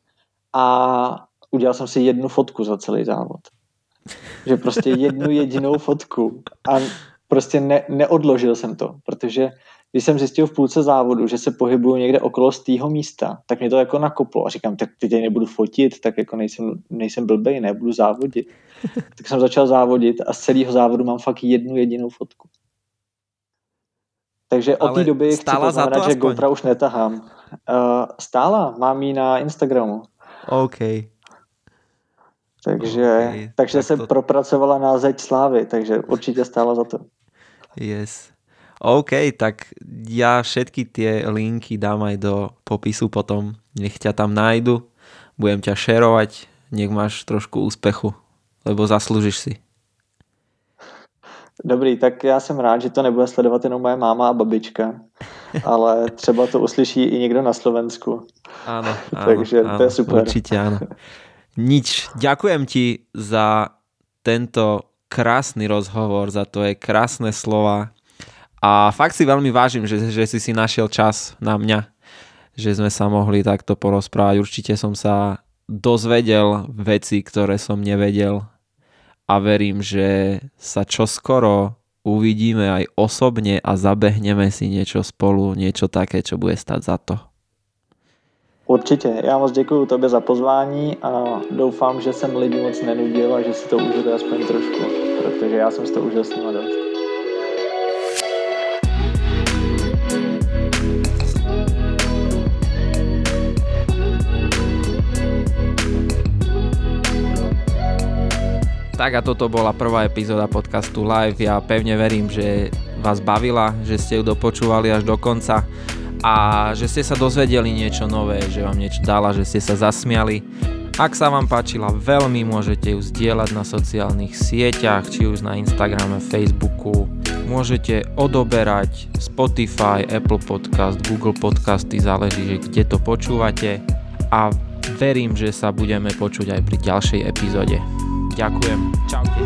a udělal jsem si jednu fotku za celý závod. Že prostě jednu jedinou fotku a prostě ne, neodložil jsem to, protože když jsem zjistil v půlce závodu, že se pohybuju někde okolo z tého místa, tak mě to jako nakoplo a říkám, tak teď nebudu fotit, tak jako nejsem, nejsem blbej, nebudu závodit. tak jsem začal závodit a z celého závodu mám fakt jednu jedinou fotku. Takže od té doby chci poznamenat, že GoPro už netahám. Uh, stála, mám ji na Instagramu. OK. Takže, okay, takže tak se to... propracovala na zeď slávy, takže určitě stála za to. Yes. OK, tak ja všetky tie linky dám aj do popisu potom. Nech ťa tam nájdu, budem ťa šerovať, nech máš trošku úspechu, lebo zaslúžiš si. Dobrý, tak já jsem rád, že to nebude sledovat jenom moje máma a babička, ale třeba to uslyší i někdo na Slovensku. Áno, áno Takže áno, to je super. Určite áno. Nič, ďakujem ti za tento krásny rozhovor, za tvoje krásne slova a fakt si veľmi vážim, že, že si si našiel čas na mňa, že sme sa mohli takto porozprávať. Určite som sa dozvedel veci, ktoré som nevedel a verím, že sa čoskoro uvidíme aj osobne a zabehneme si niečo spolu, niečo také, čo bude stať za to. Určitě. Já moc děkuji tobě za pozvání a doufám, že jsem lidi moc nenudil a že si to užili aspoň trošku, protože já jsem si to užil s nima dost. Tak a toto bola prvá epizóda podcastu Live. Ja pevne verím, že vás bavila, že ste ju dopočúvali až do konca a že ste sa dozvedeli niečo nové, že vám niečo dala, že ste sa zasmiali. Ak sa vám páčila veľmi, môžete ju zdieľať na sociálnych sieťach, či už na Instagrame, Facebooku. Môžete odoberať Spotify, Apple Podcast, Google Podcasty, záleží, že kde to počúvate. A verím, že sa budeme počuť aj pri ďalšej epizóde. Ďakujem. Čaute.